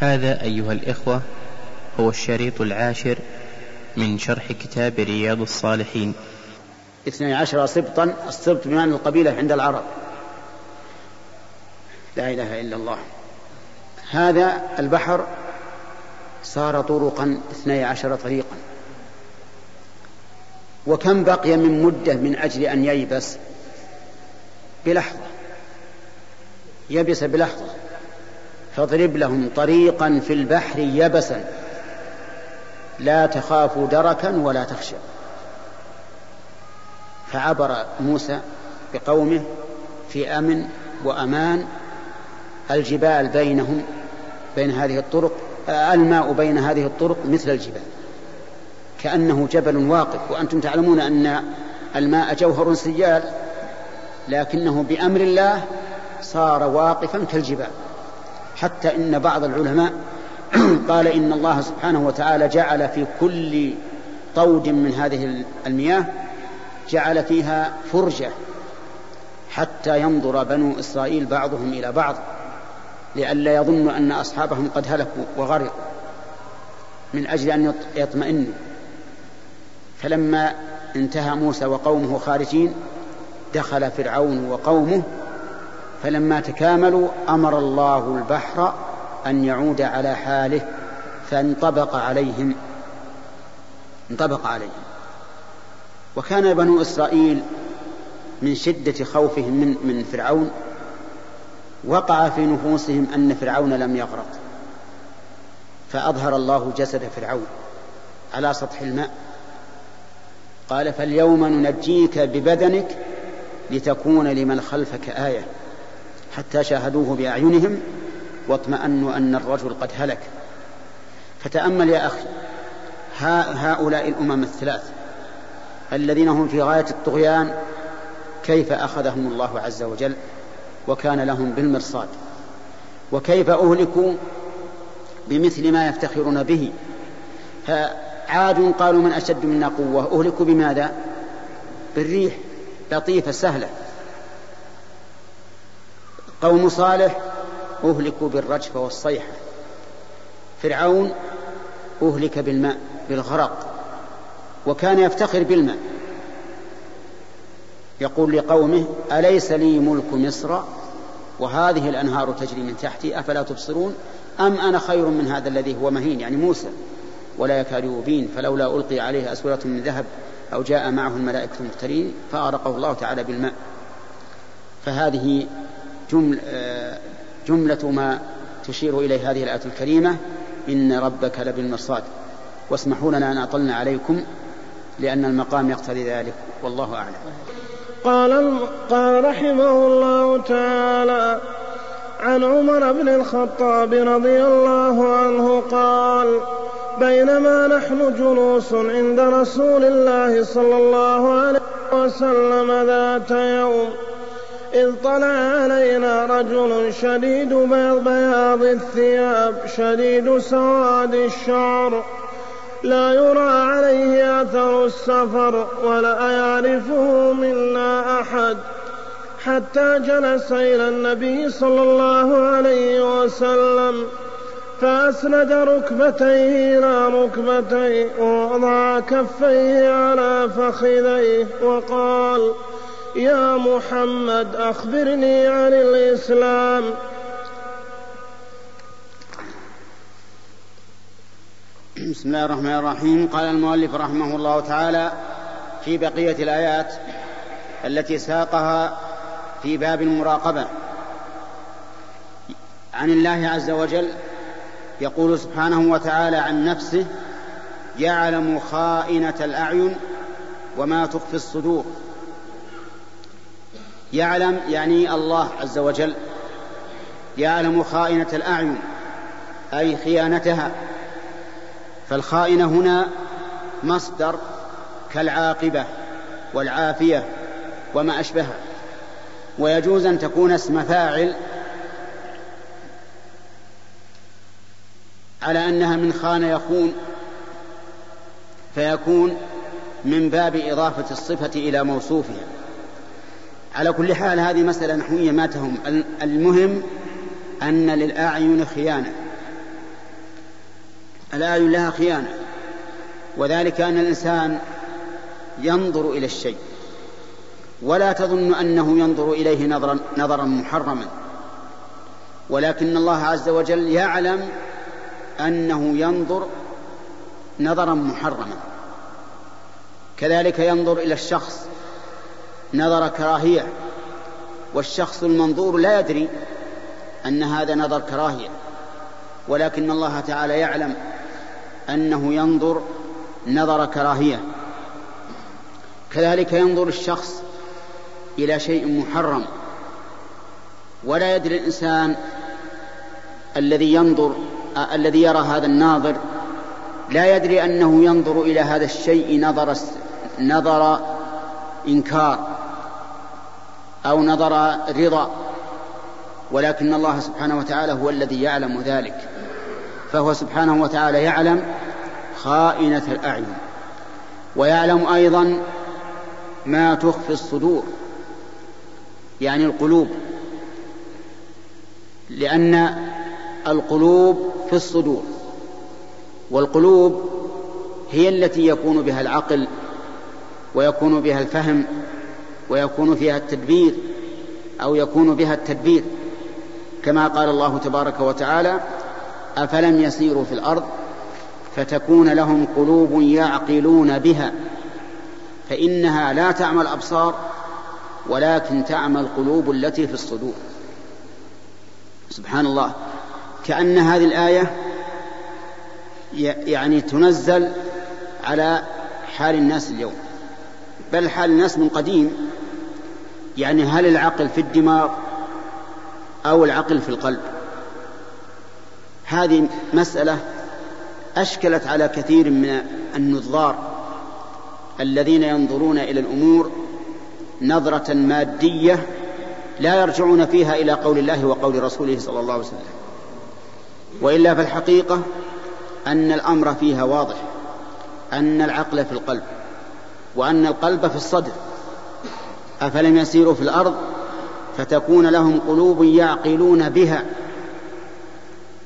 هذا أيها الإخوة هو الشريط العاشر من شرح كتاب رياض الصالحين. اثني عشر سبطا السبط بمعنى القبيلة عند العرب. لا إله إلا الله. هذا البحر صار طرقا اثني عشر طريقا. وكم بقي من مدة من أجل أن ييبس؟ بلحظة. يبس بلحظة. فاضرب لهم طريقا في البحر يبسا. لا تخاف دركا ولا تخشى. فعبر موسى بقومه في أمن وأمان. الجبال بينهم بين هذه الطرق الماء بين هذه الطرق مثل الجبال. كأنه جبل واقف. وأنتم تعلمون أن الماء جوهر سيال لكنه بأمر الله صار واقفا كالجبال. حتى إن بعض العلماء قال إن الله سبحانه وتعالى جعل في كل طود من هذه المياه جعل فيها فرجة حتى ينظر بنو إسرائيل بعضهم إلى بعض لئلا يظنوا أن أصحابهم قد هلكوا وغرقوا من أجل أن يطمئنوا. فلما انتهى موسى وقومه خارجين دخل فرعون وقومه فلما تكاملوا أمر الله البحر أن يعود على حاله فانطبق عليهم انطبق عليهم. وكان بنو إسرائيل من شدة خوفهم من من فرعون وقع في نفوسهم أن فرعون لم يغرق. فأظهر الله جسد فرعون على سطح الماء. قال فاليوم ننجيك ببدنك لتكون لمن خلفك آية. حتى شاهدوه بأعينهم واطمأنوا أن الرجل قد هلك. فتأمل يا أخي هؤلاء الأمم الثلاث الذين هم في غاية الطغيان كيف أخذهم الله عز وجل وكان لهم بالمرصاد؟ وكيف أهلكوا بمثل ما يفتخرون به؟ فعاد قالوا من أشد منا قوة أهلكوا بماذا؟ بالريح لطيفة سهلة. قوم صالح أهلكوا بالرجفة والصيحة. فرعون أهلك بالماء بالغرق وكان يفتخر بالماء. يقول لقومه أليس لي ملك مصر؟ وهذه الأنهار تجري من تحتي أفلا تبصرون؟ أم أنا خير من هذا الذي هو مهين؟ يعني موسى. ولا يكاد يبين فلولا ألقي عليه أسورة من ذهب أو جاء معه الملائكة المقترين فأرقه الله تعالى بالماء. فهذه جمل جملة ما تشير إليه هذه الآية الكريمة إن ربك لبالمرصاد. واسمحوا لنا أن أطلنا عليكم لأن المقام يقتضي ذلك. والله أعلم. قال قال رحمه الله تعالى عن عمر بن الخطاب رضي الله عنه قال بينما نحن جلوس عند رسول الله صلى الله عليه وسلم ذات يوم إذ طلع علينا رجل شديد بياض الثياب شديد سواد الشعر. لا يرى عليه أثر السفر ولا يعرفه منا أحد. حتى جلس إلى النبي صلى الله عليه وسلم فأسند ركبتيه إلى ركبتيه ووضع كفيه على فخذيه وقال: يا محمد أخبرني عن الإسلام. بسم الله الرحمن الرحيم. قال المؤلف رحمه الله تعالى في بقية الآيات التي ساقها في باب المراقبة. عن الله عز وجل يقول سبحانه وتعالى عن نفسه يعلم خائنة الأعين وما تخفي الصدور. يعلم يعني الله عز وجل يعلم خائنة الأعين أي خيانتها فالخائنة هنا مصدر كالعاقبة والعافية وما أشبهها ويجوز أن تكون اسم فاعل على أنها من خان يخون فيكون من باب إضافة الصفة إلى موصوفها. على كل حال هذه مسألة نحوية ما تهم المهم أن للأعين خيانة. الآية لها خيانة وذلك أن الإنسان ينظر إلى الشيء ولا تظن أنه ينظر إليه نظرا, نظرا محرما. ولكن الله عز وجل يعلم أنه ينظر نظرا محرما. كذلك ينظر إلى الشخص نظر كراهية والشخص المنظور لا يدري أن هذا نظر كراهية ولكن الله تعالى يعلم أنه ينظر نظر كراهية. كذلك ينظر الشخص إلى شيء محرم ولا يدري الإنسان الذي ينظر الذي يرى هذا الناظر لا يدري أنه ينظر إلى هذا الشيء نظر نظر إنكار أو نظر رضا ولكن الله سبحانه وتعالى هو الذي يعلم ذلك فهو سبحانه وتعالى يعلم خائنة الأعين ويعلم أيضا ما تخفي الصدور يعني القلوب لأن القلوب في الصدور والقلوب هي التي يكون بها العقل ويكون بها الفهم ويكون فيها التدبير أو يكون بها التدبير. كما قال الله تبارك وتعالى أفلم يسيروا في الأرض فتكون لهم قلوب يعقلون بها فإنها لا تعمى الابصار ولكن تعمى القلوب التي في الصدور. سبحان الله. كأن هذه الآية يعني تنزل على حال الناس اليوم. بل حال الناس من قديم. يعني هل العقل في الدماغ أو العقل في القلب؟ هذه مسألة أشكلت على كثير من النظار الذين ينظرون إلى الأمور نظرة مادية لا يرجعون فيها إلى قول الله وقول رسوله صلى الله عليه وسلم. وإلا فالحقيقة أن الأمر فيها واضح أن العقل في القلب. وأن القلب في الصدر. أفلم يسيروا في الأرض؟ فتكون لهم قلوب يعقلون بها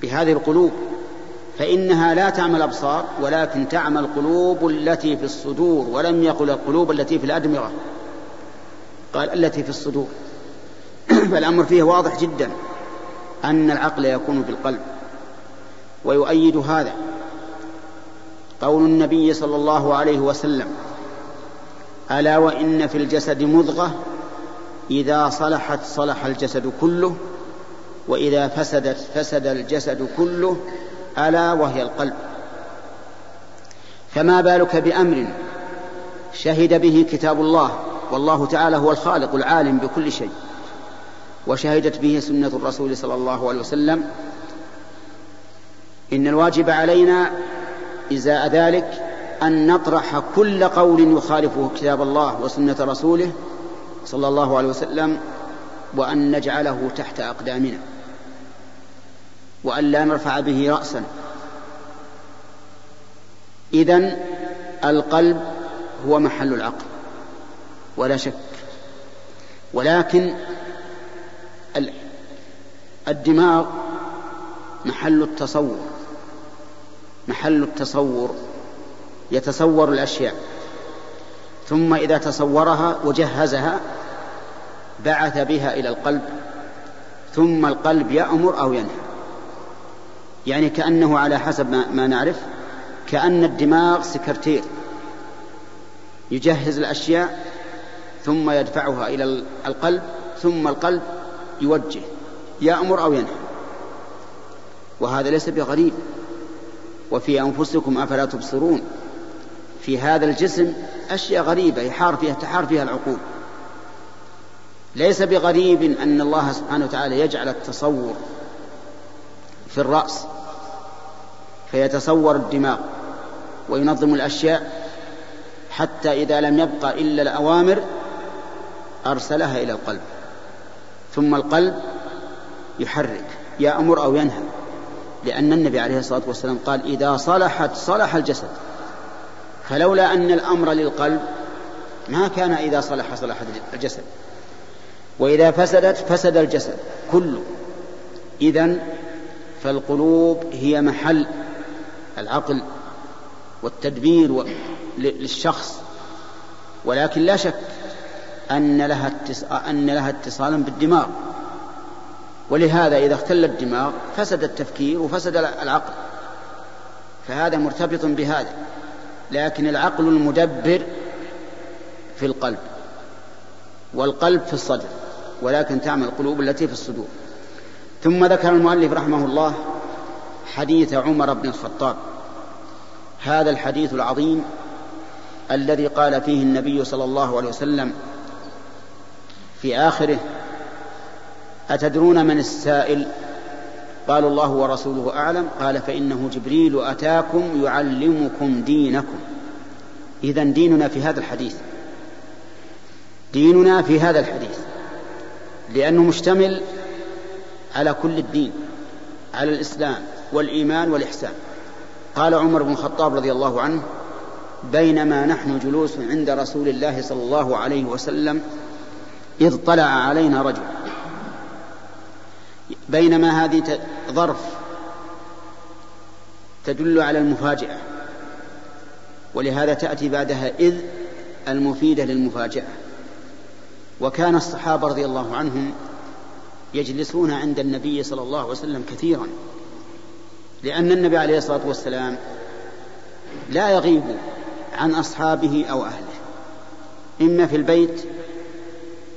بهذه القلوب. فإنها لا تعمى الأبصار ولكن تعمى القلوب التي في الصدور ولم يقل القلوب التي في الأدمغة. قال التي في الصدور. فالأمر فيه واضح جدا أن العقل يكون في القلب. ويؤيد هذا قول النبي صلى الله عليه وسلم. ألا وإن في الجسد مضغة؟ إذا صلحت صلح الجسد كله وإذا فسدت فسد الجسد كله ألا وهي القلب. فما بالك بأمر شهد به كتاب الله؟ والله تعالى هو الخالق العالم بكل شيء. وشهدت به سنة الرسول صلى الله عليه وسلم. إن الواجب علينا إزاء ذلك أن نطرح كل قول يخالفه كتاب الله وسنة رسوله صلى الله عليه وسلم وأن نجعله تحت أقدامنا وأن لا نرفع به رأسا إذن القلب هو محل العقل ولا شك. ولكن الدماغ محل التصور محل التصور. يتصور الأشياء. ثم إذا تصورها وجهزها بعث بها إلى القلب ثم القلب يأمر أو ينهى. يعني كأنه على حسب ما, نعرف كأن الدماغ سكرتير. يجهز الأشياء ثم يدفعها إلى القلب ثم القلب يوجه يأمر أو ينهى. وهذا ليس بغريب. وفي أنفسكم أفلا تبصرون. في هذا الجسم أشياء غريبة يحار فيها تحار فيها العقول. ليس بغريب أن الله سبحانه وتعالى يجعل التصور في الرأس فيتصور الدماغ وينظم الأشياء حتى إذا لم يبقى إلا الأوامر أرسلها إلى القلب. ثم القلب يحرك يأمر أو ينهى لأن النبي عليه الصلاة والسلام قال إذا صلحت صلح الجسد. فلولا أن الأمر للقلب ما كان إذا صلح صلح الجسد. وإذا فسدت فسد الجسد كله. إذا فالقلوب هي محل العقل والتدبير للشخص. ولكن لا شك أن لها أن لها اتصالا بالدماغ. ولهذا إذا اختل الدماغ فسد التفكير وفسد العقل. فهذا مرتبط بهذا. لكن العقل المدبر في القلب والقلب في الصدر ولكن تعمل القلوب التي في الصدور. ثم ذكر المؤلف رحمه الله حديث عمر بن الخطاب. هذا الحديث العظيم الذي قال فيه النبي صلى الله عليه وسلم في آخره أتدرون من السائل؟ قالوا الله ورسوله أعلم. قال فإنه جبريل أتاكم يعلمكم دينكم. إذا ديننا في هذا الحديث. ديننا في هذا الحديث. لأنه مشتمل على كل الدين على الإسلام والإيمان والإحسان. قال عمر بن الخطاب رضي الله عنه بينما نحن جلوس عند رسول الله صلى الله عليه وسلم إذ طلع علينا رجل بينما هذه ظرف تدل على المفاجأة. ولهذا تأتي بعدها إذ المفيدة للمفاجأة. وكان الصحابة رضي الله عنهم يجلسون عند النبي صلى الله عليه وسلم كثيرا لأن النبي عليه الصلاة والسلام لا يغيب عن أصحابه أو أهله إما في البيت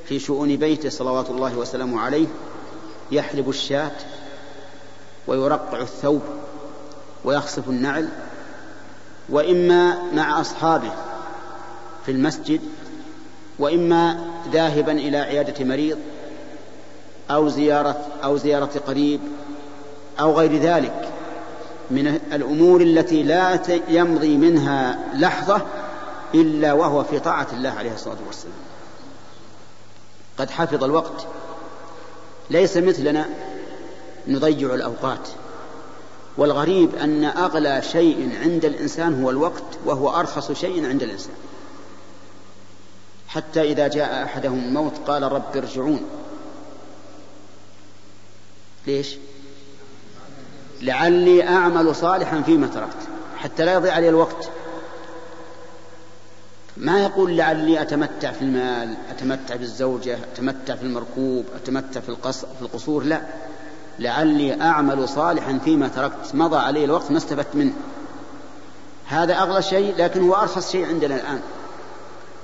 في شؤون بيته صلوات الله وسلامه عليه يحلب الشاة ويرقع الثوب ويخصف النعل وإما مع أصحابه في المسجد وإما ذاهبا إلى عيادة مريض أو زيارة أو زيارة قريب أو غير ذلك. من الأمور التي لا يمضي منها لحظة إلا وهو في طاعة الله عليه الصلاة والسلام. قد حفظ الوقت. ليس مثلنا نضيع الأوقات. والغريب أن أغلى شيء عند الإنسان هو الوقت وهو أرخص شيء عند الإنسان. حتى إذا جاء أحدهم الموت قال رب ارجعون. ليش؟ لعلي أعمل صالحا فيما تركت حتى لا يضيع علي الوقت. ما يقول لعلي أتمتع في المال أتمتع بالزوجة أتمتع في المركوب أتمتع في, القصر في القصور؟ لا. لعلي أعمل صالحا فيما تركت. مضى علي الوقت ما استفدت منه. هذا أغلى شيء لكن هو أرخص شيء عندنا الآن.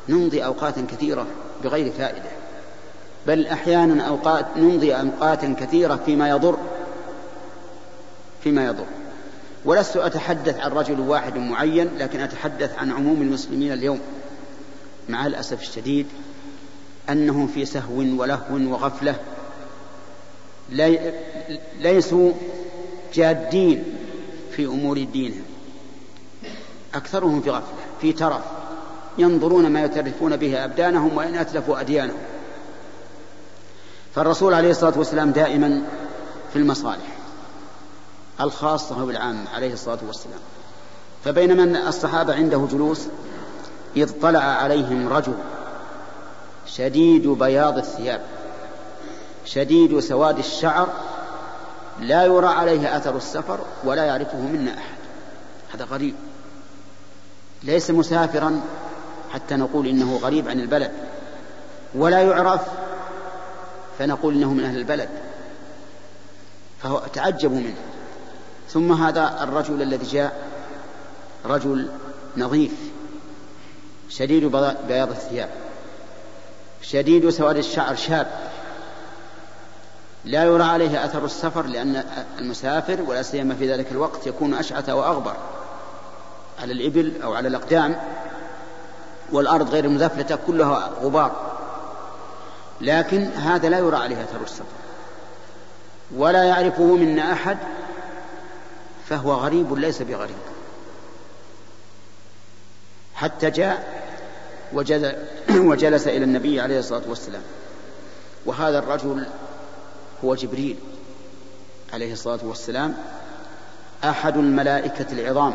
نمضي أوقات كثيرة بغير فائدة. بل أحيانا أوقات نمضي أوقات كثيرة فيما يضر. فيما يضر. ولست أتحدث عن رجل واحد معين لكن أتحدث عن عموم المسلمين اليوم. مع الأسف الشديد أنهم في سهو ولهو وغفلة. ليسوا جادين في أمور دينهم. أكثرهم في غفلة في ترف. ينظرون ما يترفون به أبدانهم وإن أتلفوا أديانهم. فالرسول عليه الصلاة والسلام دائما في المصالح الخاصة والعامة عليه الصلاة والسلام. فبينما الصحابة عنده جلوس؟ إذ طلع عليهم رجل شديد بياض الثياب شديد سواد الشعر لا يرى عليه أثر السفر ولا يعرفه منا أحد. هذا غريب. ليس مسافرا حتى نقول إنه غريب عن البلد ولا يعرف فنقول إنه من أهل البلد فهو تعجبوا منه. ثم هذا الرجل الذي جاء رجل نظيف. شديد بياض الثياب. شديد سواد الشعر شاب. لا يرى عليه أثر السفر لأن المسافر ولا سيما في ذلك الوقت يكون أشعث وأغبر على الإبل أو على الأقدام والأرض غير المزفلته كلها غبار. لكن هذا لا يرى عليه أثر السفر. ولا يعرفه منا أحد فهو غريب ليس بغريب. حتى جاء وجلس إلى النبي عليه الصلاة والسلام. وهذا الرجل هو جبريل عليه الصلاة والسلام أحد الملائكة العظام.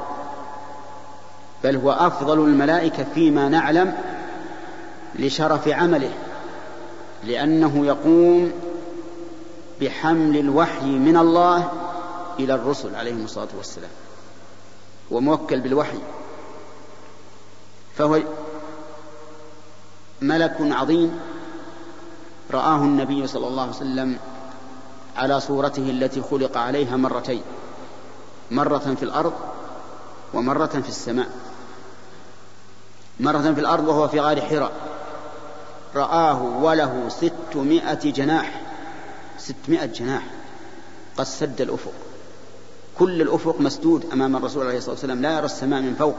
بل هو أفضل الملائكة فيما نعلم لشرف عمله لأنه يقوم بحمل الوحي من الله إلى الرسل عليهم الصلاة والسلام وموكل بالوحي. فهو ملك عظيم. رآه النبي صلى الله عليه وسلم على صورته التي خلق عليها مرتين مرة في الأرض ومرة في السماء. مرة في الأرض وهو في غار حراء. رآه وله ستمائة جناح ستمائة جناح. قد سد الأفق. كل الأفق مسدود أمام الرسول عليه الصلاة والسلام. لا يرى السماء من فوق.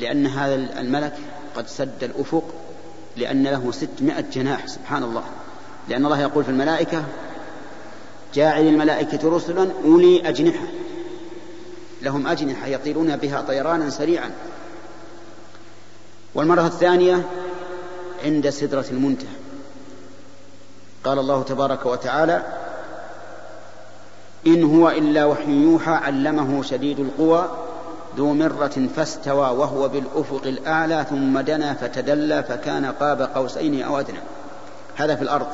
لأن هذا الملك قد سد الأفق لأن له ستمائة جناح سبحان الله. لأن الله يقول في الملائكة جاعل الملائكة رسلا أولي أجنحة. لهم أجنحة يطيرون بها طيرانا سريعا. والمرة الثانية عند سدرة المنتهى. قال الله تبارك وتعالى إن هو إلا وحي يوحى علمه شديد القوى ذو مرة فاستوى وهو بالأفق الأعلى ثم دنا فتدلى فكان قاب قوسين أو أدنى. هذا في الأرض.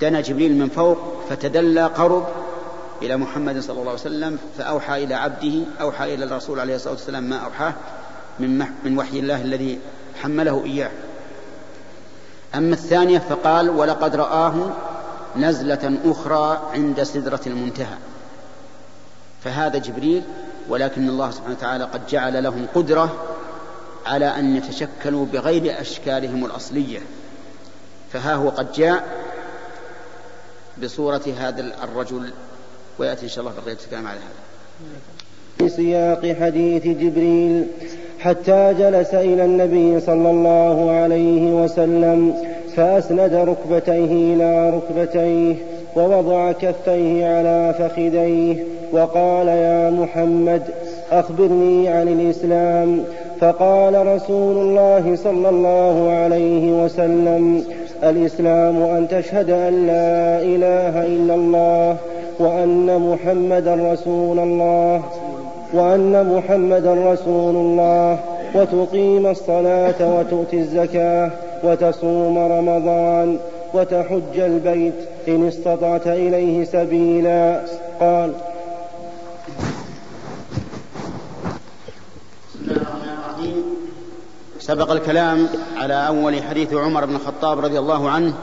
دنا جبريل من فوق فتدلى قرب إلى محمد صلى الله عليه وسلم فأوحى إلى عبده أوحى إلى الرسول عليه الصلاة والسلام ما أوحاه من, من وحي الله الذي حمله إياه. أما الثانية فقال ولقد رآه نزلة أخرى عند سدرة المنتهى. فهذا جبريل ولكن الله سبحانه وتعالى قد جعل لهم قدرة على أن يتشكلوا بغير أشكالهم الأصلية. فها هو قد جاء بصورة هذا الرجل ويأتي إن شاء الله بقية الكلام على هذا. في سياق حديث جبريل حتى جلس إلى النبي صلى الله عليه وسلم فأسند ركبتيه إلى ركبتيه. ووضع كفيه على فخذيه وقال يا محمد أخبرني عن الإسلام. فقال رسول الله صلى الله عليه وسلم الإسلام أن تشهد أن لا إله إلا الله وأن محمدا رسول الله وأن محمدا رسول الله وتقيم الصلاة وتؤتي الزكاة وتصوم رمضان. وتحج البيت إن استطعت إليه سبيلا. قال. سبق الكلام على أول حديث عمر بن الخطاب رضي الله عنه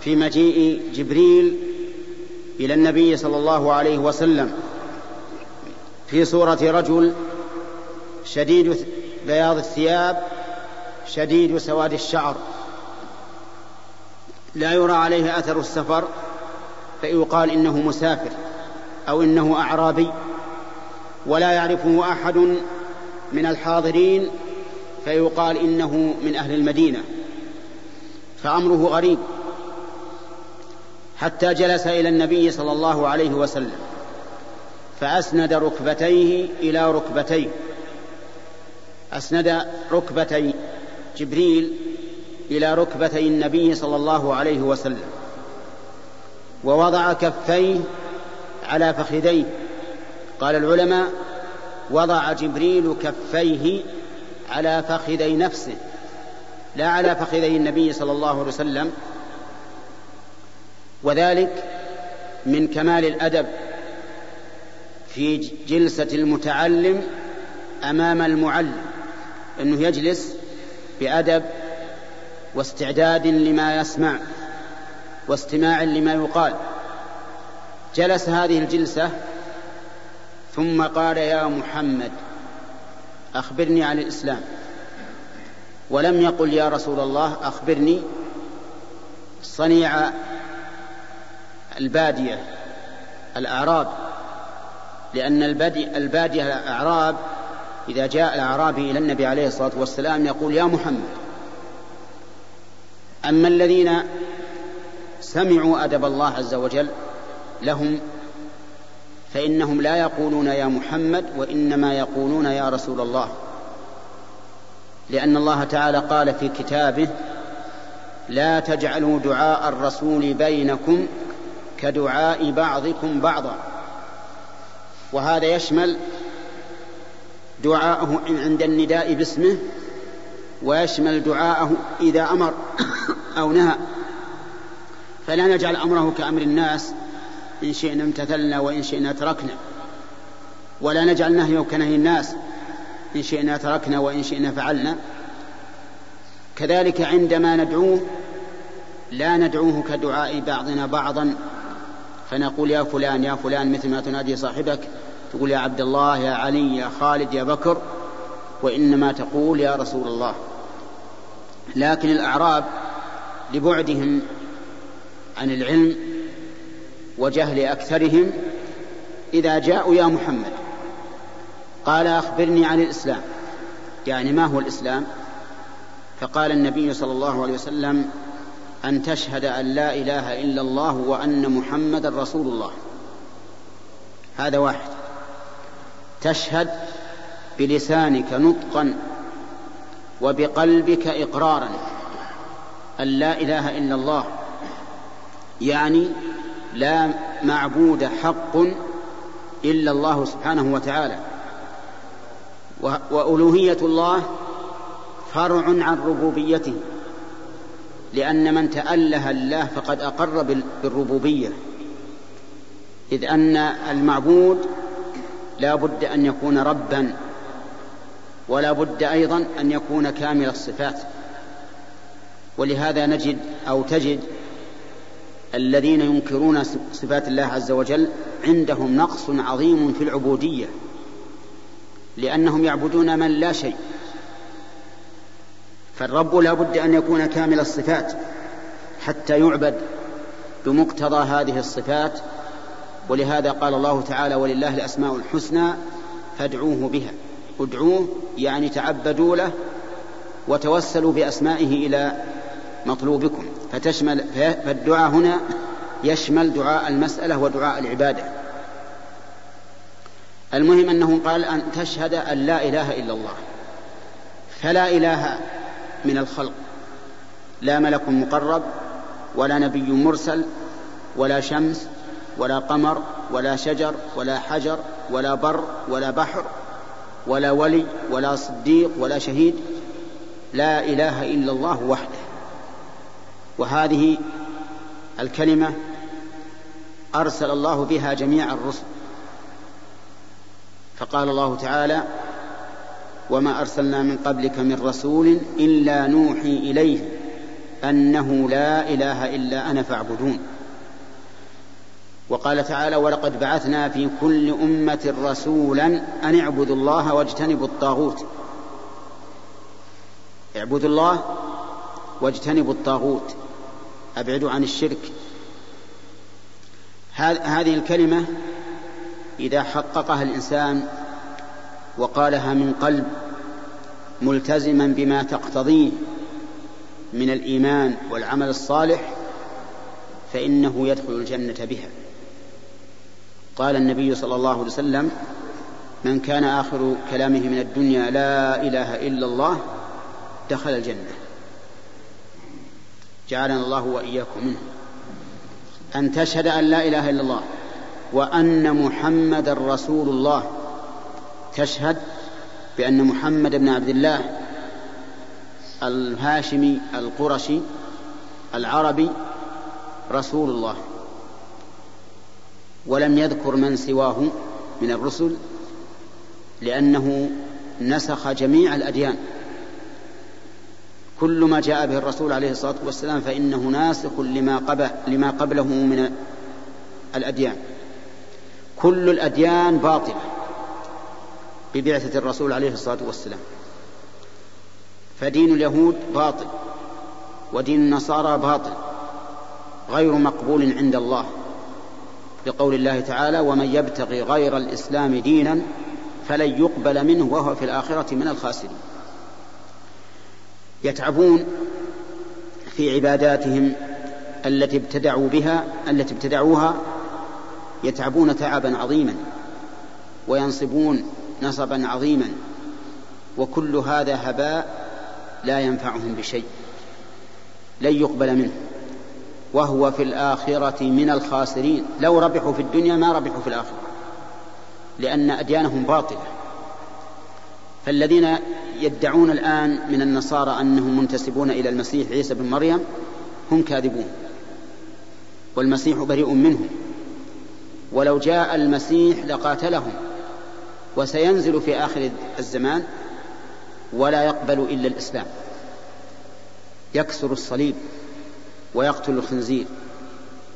في مجيء جبريل إلى النبي صلى الله عليه وسلم في صورة رجل شديد بياض الثياب شديد سواد الشعر. لا يرى عليه أثر السفر فيقال إنه مسافر أو إنه أعرابي ولا يعرفه أحد من الحاضرين فيقال إنه من أهل المدينة فأمره غريب حتى جلس إلى النبي صلى الله عليه وسلم فأسند ركبتيه إلى ركبتيه أسند ركبتي جبريل إلى ركبتي النبي صلى الله عليه وسلم ووضع كفيه على فخذيه. قال العلماء وضع جبريل كفيه على فخذي نفسه لا على فخذي النبي صلى الله عليه وسلم. وذلك من كمال الأدب في جلسة المتعلم أمام المعلم إنه يجلس بأدب واستعداد لما يسمع واستماع لما يقال. جلس هذه الجلسة ثم قال يا محمد أخبرني عن الإسلام. ولم يقل يا رسول الله أخبرني صنيع البادية الأعراب. لأن البادية الأعراب إذا جاء الأعرابي إلى النبي عليه الصلاة والسلام يقول يا محمد. أما الذين سمعوا أدب الله عز وجل لهم فإنهم لا يقولون يا محمد وإنما يقولون يا رسول الله. لأن الله تعالى قال في كتابه لا تجعلوا دعاء الرسول بينكم كدعاء بعضكم بعضا وهذا يشمل دعاءه عند النداء باسمه ويشمل دعاءه إذا أمر. أو نهى. فلا نجعل أمره كأمر الناس إن شئنا امتثلنا وإن شئنا تركنا. ولا نجعل نهيه كنهي الناس إن شئنا تركنا وإن شئنا فعلنا. كذلك عندما ندعوه لا ندعوه كدعاء بعضنا بعضا. فنقول يا فلان يا فلان مثل ما تنادي صاحبك. تقول يا عبد الله يا علي يا خالد يا بكر. وإنما تقول يا رسول الله. لكن الأعراب لبعدهم عن العلم وجهل أكثرهم إذا جاءوا يا محمد. قال أخبرني عن الإسلام. يعني ما هو الإسلام؟ فقال النبي صلى الله عليه وسلم أن تشهد أن لا إله إلا الله وأن محمدا رسول الله. هذا واحد. تشهد بلسانك نطقا وبقلبك إقرارا. أن لا إله إلا الله يعني لا معبود حق إلا الله سبحانه وتعالى. وألوهية الله فرع عن ربوبيته لأن من تأله الله فقد أقر بالربوبية. إذ أن المعبود لا بد أن يكون ربا ولا بد أيضا أن يكون كامل الصفات. ولهذا نجد أو تجد الذين ينكرون صفات الله عز وجل عندهم نقص عظيم في العبودية لأنهم يعبدون من لا شيء. فالرب لا بد أن يكون كامل الصفات حتى يعبد بمقتضى هذه الصفات ولهذا قال الله تعالى ولله الأسماء الحسنى فادعوه بها. ادعوه يعني تعبدوا له وتوسلوا بأسمائه إلى مطلوبكم. فتشمل فالدعاء هنا يشمل دعاء المسألة ودعاء العبادة. المهم أنه قال أن تشهد أن لا إله إلا الله. فلا إله من الخلق. لا ملك مقرب ولا نبي مرسل ولا شمس ولا قمر ولا شجر ولا حجر ولا بر ولا بحر ولا ولي ولا صديق ولا شهيد. لا إله إلا الله وحده. وهذه الكلمة أرسل الله بها جميع الرسل. فقال الله تعالى وما أرسلنا من قبلك من رسول إلا نوحي إليه أنه لا إله إلا أنا فاعبدون. وقال تعالى ولقد بعثنا في كل أمة رسولا أن اعبدوا الله واجتنبوا الطاغوت. اعبدوا الله واجتنبوا الطاغوت. ابعدوا عن الشرك. هذه الكلمة إذا حققها الإنسان وقالها من قلب ملتزما بما تقتضيه من الإيمان والعمل الصالح فإنه يدخل الجنة بها. قال النبي صلى الله عليه وسلم من كان آخر كلامه من الدنيا لا إله إلا الله دخل الجنة. جعلنا الله وإياكم منه. أن تشهد أن لا إله إلا الله وأن محمدا رسول الله. تشهد بأن محمد بن عبد الله الهاشمي القرشي العربي رسول الله. ولم يذكر من سواه من الرسل لأنه نسخ جميع الأديان. كل ما جاء به الرسول عليه الصلاة والسلام فإنه ناسخ لما, قبل لما قبله من الأديان. كل الأديان باطلة ببعثة الرسول عليه الصلاة والسلام. فدين اليهود باطل ودين النصارى باطل غير مقبول عند الله. لقول الله تعالى ومن يبتغي غير الإسلام دينا فلن يقبل منه وهو في الآخرة من الخاسرين. يتعبون في عباداتهم التي ابتدعوا بها التي ابتدعوها يتعبون تعبا عظيما وينصبون نصبا عظيما وكل هذا هباء لا ينفعهم بشيء لن يقبل منه. وهو في الآخرة من الخاسرين. لو ربحوا في الدنيا ما ربحوا في الآخرة لأن أديانهم باطلة. فالذين يدعون الآن من النصارى أنهم منتسبون إلى المسيح عيسى بن مريم هم كاذبون. والمسيح بريء منهم. ولو جاء المسيح لقاتلهم. وسينزل في آخر الزمان ولا يقبل إلا الإسلام. يكسر الصليب ويقتل الخنزير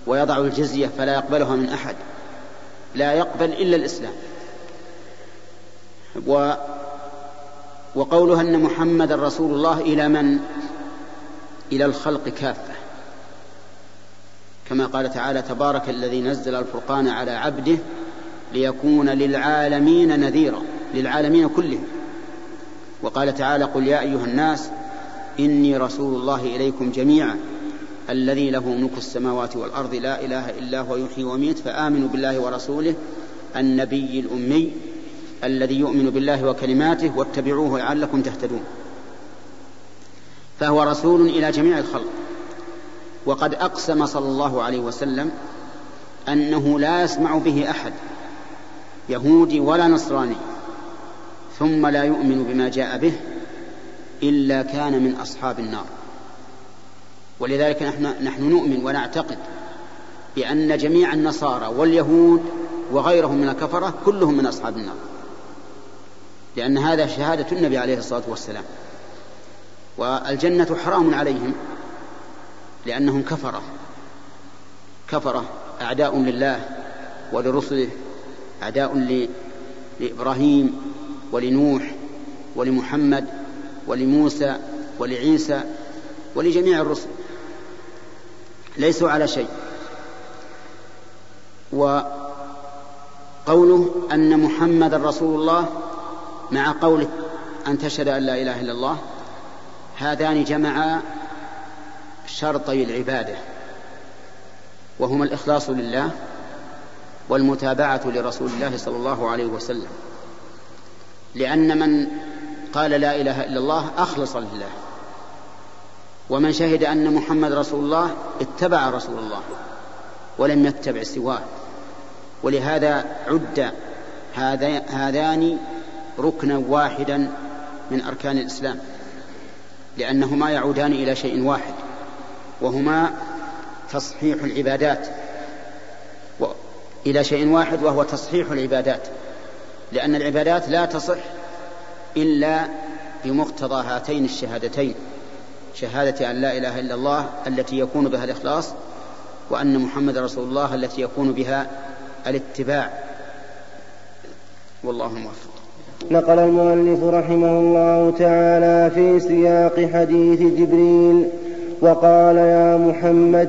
ويضع الجزية فلا يقبلها من أحد. لا يقبل إلا الإسلام. و وقولها أن محمد رسول الله إلى من؟ إلى الخلق كافة. كما قال تعالى تبارك الذي نزل الفرقان على عبده ليكون للعالمين نذيرا للعالمين كلهم. وقال تعالى قل يا أيها الناس إني رسول الله إليكم جميعا الذي له ملك السماوات والأرض لا إله إلا هو يحيي ويميت فآمنوا بالله ورسوله النبي الأمي. الذي يؤمن بالله وكلماته واتبعوه لعلكم تهتدون. فهو رسول إلى جميع الخلق. وقد أقسم صلى الله عليه وسلم أنه لا يسمع به أحد يهودي ولا نصراني ثم لا يؤمن بما جاء به إلا كان من أصحاب النار. ولذلك نحن, نحن نؤمن ونعتقد بأن جميع النصارى واليهود وغيرهم من الكفرة كلهم من أصحاب النار. لأن هذا شهادة النبي عليه الصلاة والسلام. والجنة حرام عليهم لأنهم كفرة. كفرة أعداء لله ولرسله أعداء لإبراهيم ولنوح ولمحمد ولموسى ولعيسى ولجميع الرسل. ليسوا على شيء. وقوله أن محمد رسول الله مع قوله أن تشهد أن لا إله إلا الله هذان جمعا شرطي العبادة وهما الإخلاص لله والمتابعة لرسول الله صلى الله عليه وسلم. لأن من قال لا إله إلا الله أخلص لله ومن شهد أن محمد رسول الله اتبع رسول الله ولم يتبع سواه. ولهذا عد هذان ركنا واحدا من أركان الإسلام لأنهما يعودان إلى شيء واحد وهما تصحيح العبادات و... إلى شيء واحد وهو تصحيح العبادات لأن العبادات لا تصح إلا بمقتضى هاتين الشهادتين شهادة أن لا إله إلا الله التي يكون بها الإخلاص وأن محمد رسول الله التي يكون بها الاتباع. والله موفق. نقل المؤلف رحمه الله تعالى في سياق حديث جبريل وقال يا محمد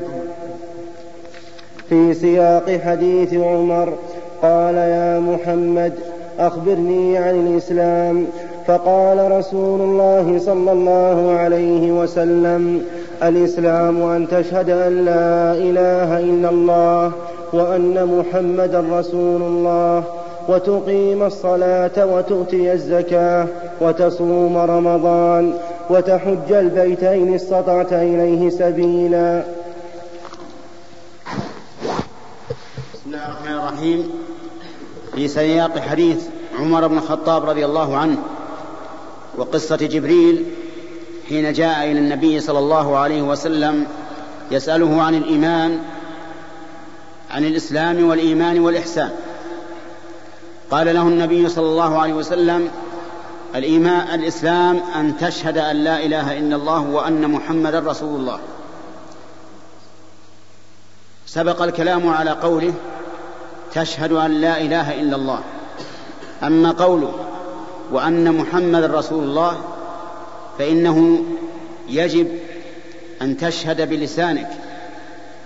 في سياق حديث عمر قال يا محمد أخبرني عن الإسلام. فقال رسول الله صلى الله عليه وسلم الإسلام أن تشهد أن لا إله إلا الله وأن محمدا رسول الله. وتقيم الصلاة وتؤتي الزكاة وتصوم رمضان وتحج البيت إن استطعت إليه سبيلا. بسم الله الرحمن الرحيم. في سياق حديث عمر بن الخطاب رضي الله عنه وقصة جبريل حين جاء إلى النبي صلى الله عليه وسلم يسأله عن الإيمان عن الإسلام والإيمان والإحسان. قال له النبي صلى الله عليه وسلم الإيمان الإسلام أن تشهد أن لا إله إلا الله وأن محمدا رسول الله. سبق الكلام على قوله تشهد أن لا إله إلا الله. أما قوله وأن محمد رسول الله فإنه يجب أن تشهد بلسانك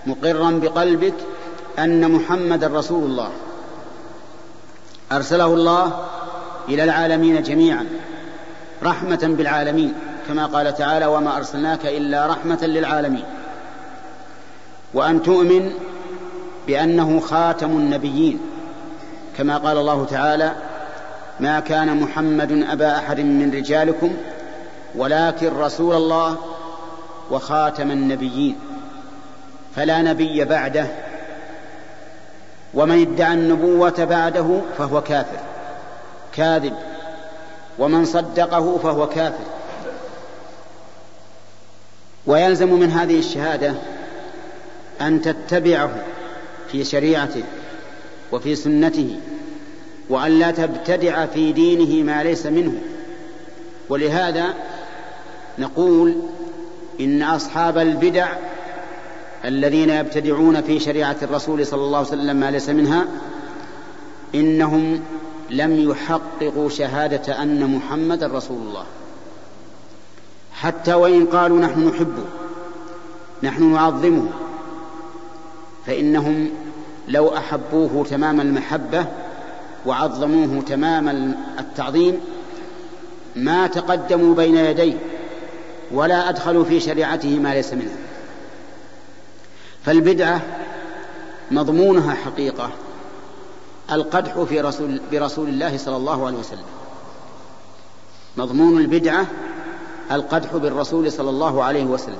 مقرا بقلبك أن محمد رسول الله. أرسله الله إلى العالمين جميعا رحمة بالعالمين كما قال تعالى وما أرسلناك إلا رحمة للعالمين. وأن تؤمن بأنه خاتم النبيين كما قال الله تعالى ما كان محمد أبا أحد من رجالكم ولكن رسول الله وخاتم النبيين فلا نبي بعده ومن ادعى النبوة بعده فهو كافر. كاذب. ومن صدقه فهو كافر. ويلزم من هذه الشهادة أن تتبعه في شريعته وفي سنته وأن لا تبتدع في دينه ما ليس منه. ولهذا نقول إن أصحاب البدع الذين يبتدعون في شريعة الرسول صلى الله عليه وسلم ما ليس منها إنهم لم يحققوا شهادة أن محمد رسول الله. حتى وإن قالوا نحن نحبه نحن نعظمه فإنهم لو أحبوه تمام المحبة وعظموه تمام التعظيم ما تقدموا بين يديه ولا أدخلوا في شريعته ما ليس منه فالبدعة مضمونها حقيقة القدح في رسول برسول الله صلى الله عليه وسلم. مضمون البدعة القدح بالرسول صلى الله عليه وسلم.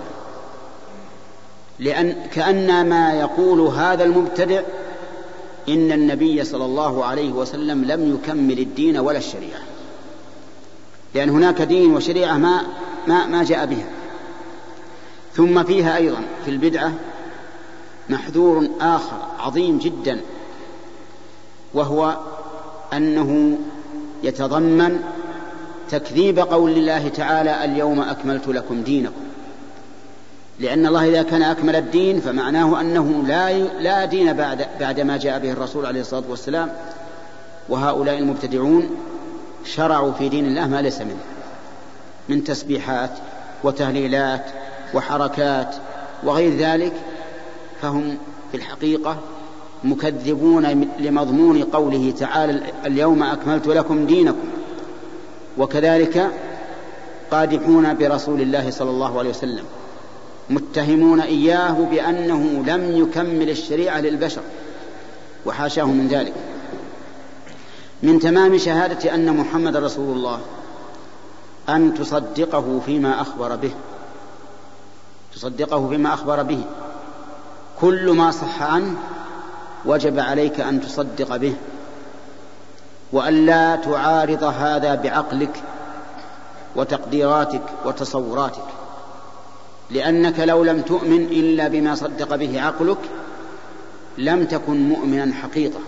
لأن كأن ما يقول هذا المبتدع إن النبي صلى الله عليه وسلم لم يكمل الدين ولا الشريعة. لأن هناك دين وشريعة ما ما ما جاء بها. ثم فيها أيضا في البدعة محذور آخر عظيم جدا وهو أنه يتضمن تكذيب قول الله تعالى اليوم أكملت لكم دينكم. لأن الله إذا كان أكمل الدين فمعناه أنه لا لا دين بعد بعد ما جاء به الرسول عليه الصلاة والسلام وهؤلاء المبتدعون شرعوا في دين الله ما ليس منه من تسبيحات وتهليلات وحركات وغير ذلك فهم في الحقيقة مكذبون لمضمون قوله تعالى اليوم أكملت لكم دينكم. وكذلك قادحون برسول الله صلى الله عليه وسلم متهمون إياه بأنه لم يكمل الشريعة للبشر وحاشاه من ذلك. من تمام شهادة أن محمد رسول الله أن تصدقه فيما أخبر به تصدقه فيما أخبر به. كل ما صح عنه وجب عليك أن تصدق به وأن لا تعارض هذا بعقلك وتقديراتك وتصوراتك لأنك لو لم تؤمن إلا بما صدق به عقلك لم تكن مؤمنا حقيقة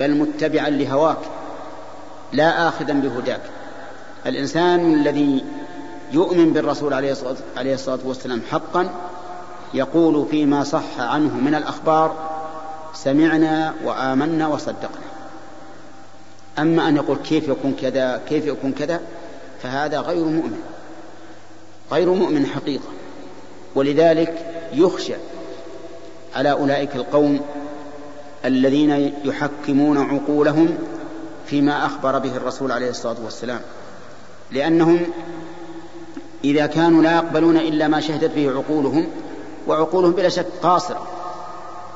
بل متبعا لهواك لا آخذا بهداك. الإنسان الذي يؤمن بالرسول عليه الصلاة والسلام حقا يقول فيما صح عنه من الأخبار سمعنا وآمنا وصدقنا. أما أن يقول كيف يكون كذا كيف يكون كذا فهذا غير مؤمن. غير مؤمن حقيقة. ولذلك يخشى على أولئك القوم الذين يحكمون عقولهم فيما أخبر به الرسول عليه الصلاة والسلام. لأنهم إذا كانوا لا يقبلون إلا ما شهدت به عقولهم وعقولهم بلا شك قاصرة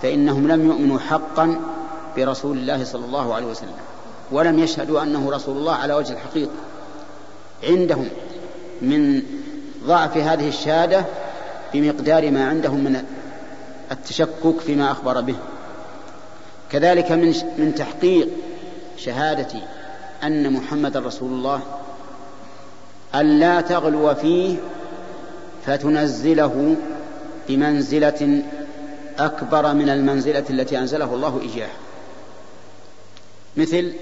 فإنهم لم يؤمنوا حقا برسول الله صلى الله عليه وسلم ولم يشهدوا أنه رسول الله على وجه الحقيقة. عندهم من ضعف هذه الشهادة بمقدار ما عندهم من التشكك فيما أخبر به. كذلك من من تحقيق شهادة أن محمد رسول الله أن لا تغلو فيه فتنزله بمنزلة أكبر من المنزلة التي أنزله الله إياه. مثل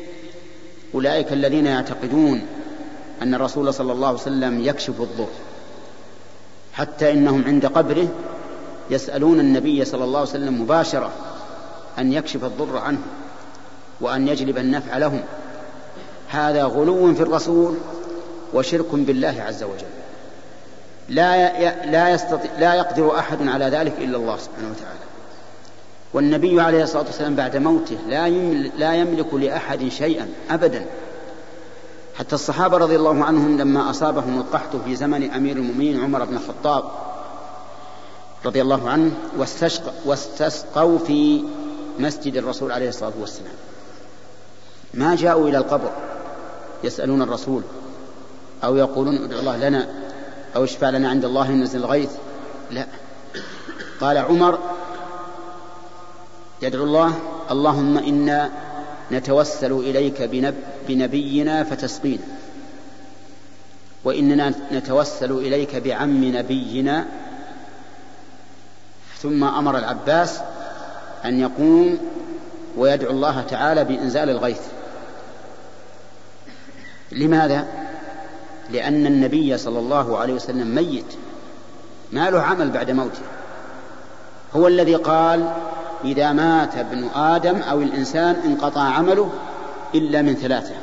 أولئك الذين يعتقدون أن الرسول صلى الله عليه وسلم يكشف الضر حتى إنهم عند قبره يسألون النبي صلى الله عليه وسلم مباشرة أن يكشف الضر عنه وأن يجلب النفع لهم. هذا غلو في الرسول وشرك بالله عز وجل. لا لا يستطيع لا يقدر أحد على ذلك إلا الله سبحانه وتعالى. والنبي عليه الصلاة والسلام بعد موته لا لا يملك لأحد شيئا ابدا. حتى الصحابة رضي الله عنهم لما أصابهم القحط في زمن أمير المؤمنين عمر بن الخطاب رضي الله عنه واستسقوا في مسجد الرسول عليه الصلاة والسلام. ما جاءوا إلى القبر يسألون الرسول أو يقولون ادعوا الله لنا. أو اشفع لنا عند الله ينزل الغيث؟ لا. قال عمر يدعو الله اللهم إنا نتوسل إليك بنب بنبينا فتسقينا. وإننا نتوسل إليك بعم نبينا. ثم أمر العباس أن يقوم ويدعو الله تعالى بإنزال الغيث. لماذا؟ لأن النبي صلى الله عليه وسلم ميت. ما له عمل بعد موته. هو الذي قال إذا مات ابن آدم أو الإنسان انقطع عمله إلا من ثلاثة.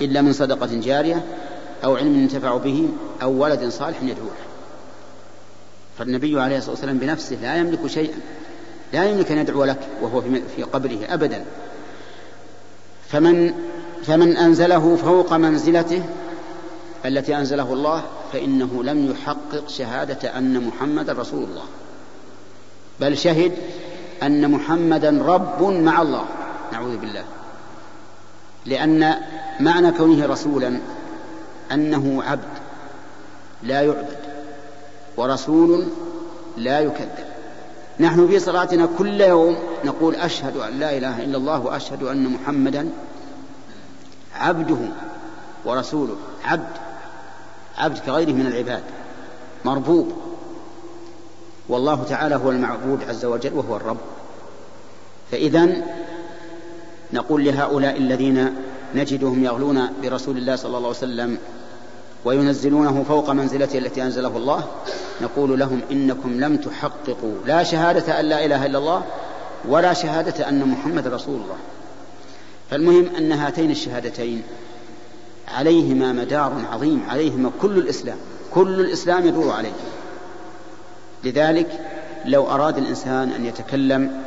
إلا من صدقة جارية أو علم ينتفع به أو ولد صالح يدعو له فالنبي عليه الصلاة والسلام بنفسه لا يملك شيئا. لا يملك أن يدعو لك وهو في قبره أبدا. فمن فمن أنزله فوق منزلته التي أنزله الله فإنه لم يحقق شهادة أن محمد رسول الله. بل شهد أن محمدا رب مع الله. نعوذ بالله. لأن معنى كونه رسولا أنه عبد لا يعبد ورسول لا يكذب. نحن في صلاتنا كل يوم نقول أشهد أن لا إله إلا الله وأشهد أن محمدا عبده ورسوله. عبد عبد كغيره من العباد مربوب. والله تعالى هو المعبود عز وجل وهو الرب. فإذا نقول لهؤلاء الذين نجدهم يغلون برسول الله صلى الله عليه وسلم وينزلونه فوق منزلته التي أنزله الله نقول لهم إنكم لم تحققوا. لا شهادة أن لا إله إلا الله ولا شهادة أن محمد رسول الله. فالمهم أن هاتين الشهادتين عليهما مدار عظيم عليهما كل الإسلام كل الإسلام يدور عليه. لذلك لو أراد الإنسان أن يتكلم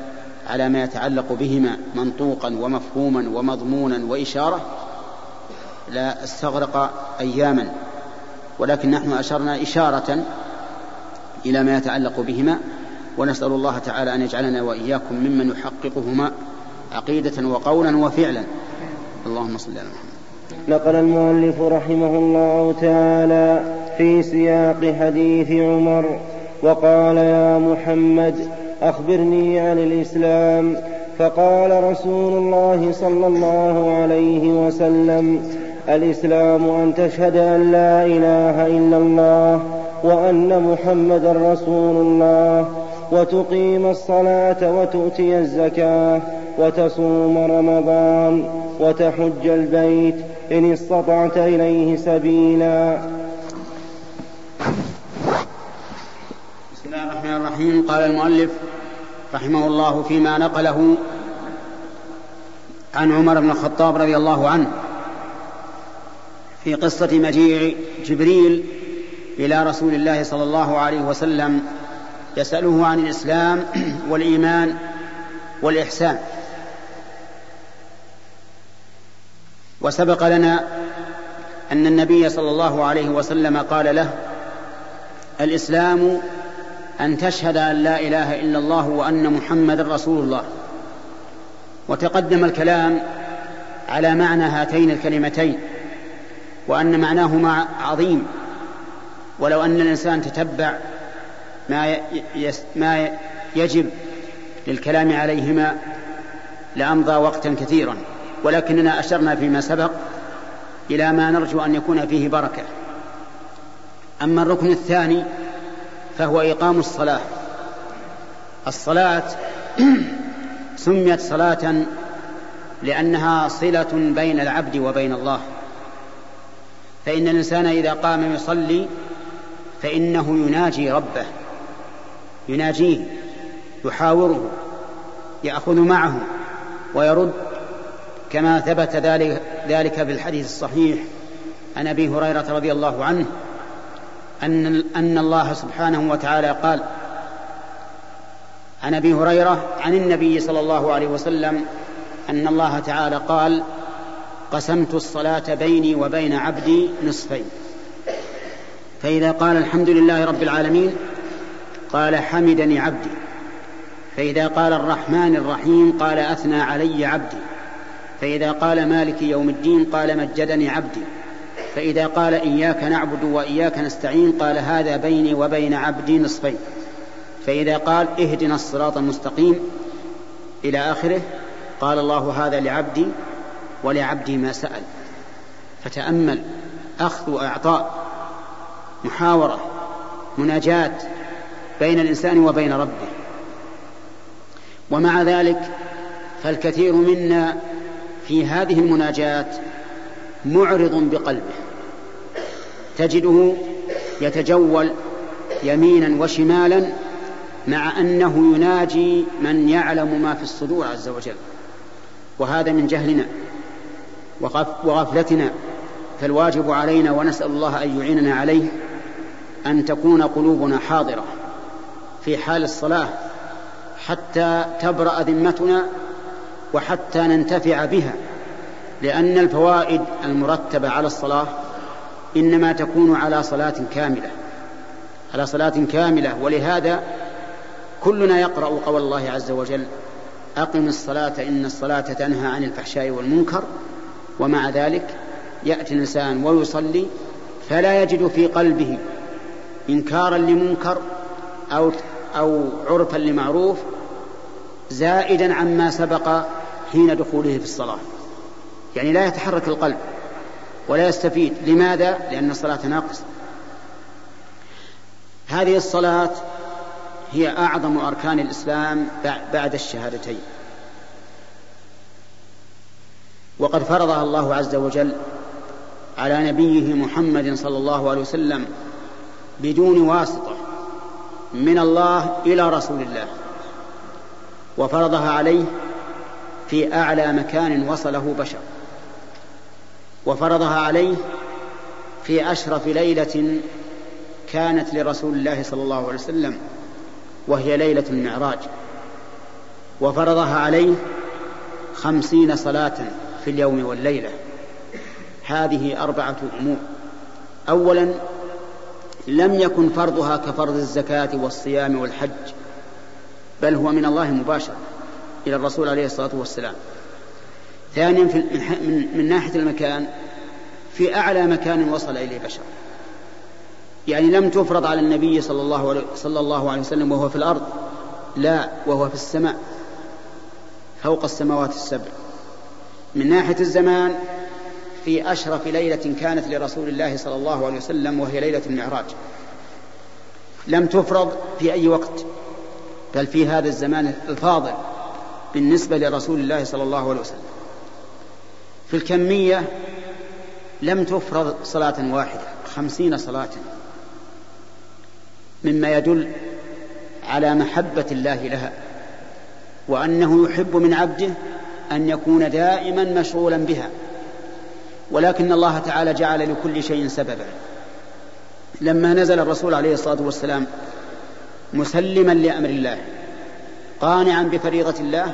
على ما يتعلق بهما منطوقا ومفهوما ومضمونا وإشارة لا أستغرق أياما. ولكن نحن أشرنا إشارة إلى ما يتعلق بهما ونسأل الله تعالى أن يجعلنا وإياكم ممن يحققهما عقيدة وقولا وفعلا. اللهم صل على محمد. نقل المؤلف رحمه الله تعالى في سياق حديث عمر وقال يا محمد أخبرني عن الإسلام. فقال رسول الله صلى الله عليه وسلم الإسلام أن تشهد أن لا إله إلا الله وأن محمدا رسول الله وتقيم الصلاة وتؤتي الزكاة وتصوم رمضان وتحج البيت إن استطعت إليه سبيلا. بسم الله الرحمن الرحيم. قال المؤلف رحمه الله فيما نقله عن عمر بن الخطاب رضي الله عنه في قصة مجيء جبريل إلى رسول الله صلى الله عليه وسلم يسأله عن الإسلام والإيمان والإحسان. وسبق لنا أن النبي صلى الله عليه وسلم قال له الإسلام أن تشهد أن لا إله إلا الله وأن محمد رسول الله. وتقدم الكلام على معنى هاتين الكلمتين وأن معناهما عظيم. ولو أن الإنسان تتبع ما ما يجب للكلام عليهما لأمضى وقتا كثيرا. ولكننا أشرنا فيما سبق إلى ما نرجو أن يكون فيه بركة. أما الركن الثاني فهو إقام الصلاة. الصلاة سميت صلاة لأنها صلة بين العبد وبين الله. فإن الإنسان إذا قام يصلي فإنه يناجي ربه يناجيه يحاوره يأخذ معه ويرد كما ثبت ذلك ذلك في الحديث الصحيح عن أبي هريرة رضي الله عنه أن أن الله سبحانه وتعالى قال عن أبي هريرة عن النبي صلى الله عليه وسلم أن الله تعالى قال قسمت الصلاة بيني وبين عبدي نصفين فإذا قال الحمد لله رب العالمين قال حمدني عبدي فإذا قال الرحمن الرحيم قال أثنى علي عبدي فإذا قال مالك يوم الدين قال مجدني عبدي. فإذا قال إياك نعبد وإياك نستعين قال هذا بيني وبين عبدي نصفين. فإذا قال اهدنا الصراط المستقيم إلى آخره قال الله هذا لعبدي ولعبدي ما سأل. فتأمل أخذ وإعطاء محاورة مناجاة بين الإنسان وبين ربه. ومع ذلك فالكثير منا في هذه المناجاة معرض بقلبه. تجده يتجول يمينا وشمالا مع أنه يناجي من يعلم ما في الصدور عز وجل. وهذا من جهلنا وغفلتنا. فالواجب علينا ونسأل الله أن يعيننا عليه أن تكون قلوبنا حاضرة في حال الصلاة حتى تبرأ ذمتنا وحتى ننتفع بها لأن الفوائد المرتبة على الصلاة إنما تكون على صلاة كاملة على صلاة كاملة. ولهذا كلنا يقرأ قول الله عز وجل أقم الصلاة إن الصلاة تنهى عن الفحشاء والمنكر ومع ذلك يأتي الإنسان ويصلي فلا يجد في قلبه إنكارا لمنكر أو أو عرفا لمعروف زائدا عما سبق حين دخوله في الصلاة. يعني لا يتحرك القلب ولا يستفيد. لماذا؟ لأن الصلاة ناقصة. هذه الصلاة هي أعظم أركان الإسلام بعد الشهادتين. وقد فرضها الله عز وجل على نبيه محمد صلى الله عليه وسلم بدون واسطة من الله إلى رسول الله. وفرضها عليه في أعلى مكان وصله بشر. وفرضها عليه في أشرف ليلة كانت لرسول الله صلى الله عليه وسلم وهي ليلة المعراج. وفرضها عليه خمسين صلاة في اليوم والليلة. هذه أربعة أمور. اولا لم يكن فرضها كفرض الزكاة والصيام والحج. بل هو من الله مباشرة إلى الرسول عليه الصلاة والسلام. ثانيا في من, من ناحية المكان في أعلى مكان وصل إليه بشر. يعني لم تفرض على النبي صلى الله عليه, صلى الله عليه وسلم وهو في الأرض لا وهو في السماء فوق السماوات السبع. من ناحية الزمان في أشرف ليلة كانت لرسول الله صلى الله عليه وسلم وهي ليلة المعراج. لم تفرض في أي وقت. بل في هذا الزمان الفاضل بالنسبة لرسول الله صلى الله عليه وسلم. في الكمية لم تفرض صلاة واحدة خمسين صلاة. مما يدل على محبة الله لها وأنه يحب من عبده أن يكون دائما مشغولا بها. ولكن الله تعالى جعل لكل شيء سببا. لما نزل الرسول عليه الصلاة والسلام مسلما لأمر الله قانعا بفريضة الله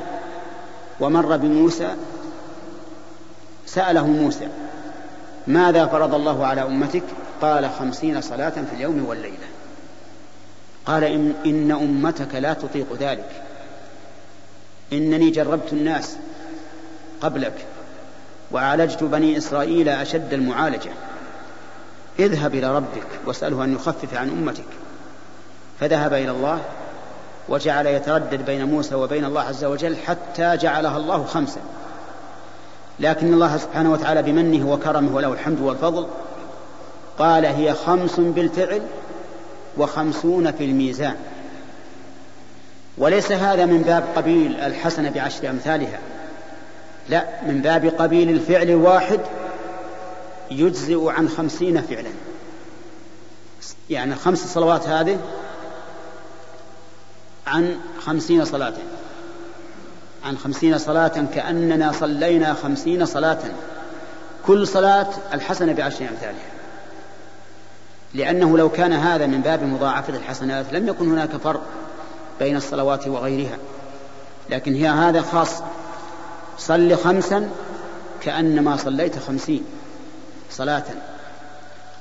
ومر بموسى سأله موسى ماذا فرض الله على أمتك؟ قال خمسين صلاة في اليوم والليلة. قال إن, إن أمتك لا تطيق ذلك إنني جربت الناس قبلك وعالجت بني إسرائيل أشد المعالجة اذهب إلى ربك واسأله أن يخفف عن أمتك. فذهب إلى الله وجعل يتردد بين موسى وبين الله عز وجل حتى جعلها الله خمسا. لكن الله سبحانه وتعالى بمنه وكرمه وله الحمد والفضل قال هي خمس بالفعل وخمسون في الميزان. وليس هذا من باب قبيل الحسنة بعشر أمثالها. لا من باب قبيل الفعل الواحد يجزئ عن خمسين فعلا. يعني خمس صلوات هذه عن خمسين صلاة. عن خمسين صلاة كأننا صلينا خمسين صلاة. كل صلاة الحسنة بعشر أمثالها لأنه لو كان هذا من باب مضاعفة الحسنات لم يكن هناك فرق بين الصلوات وغيرها. لكن هي هذا خاص. صل خمسا كأنما صليت خمسين صلاة.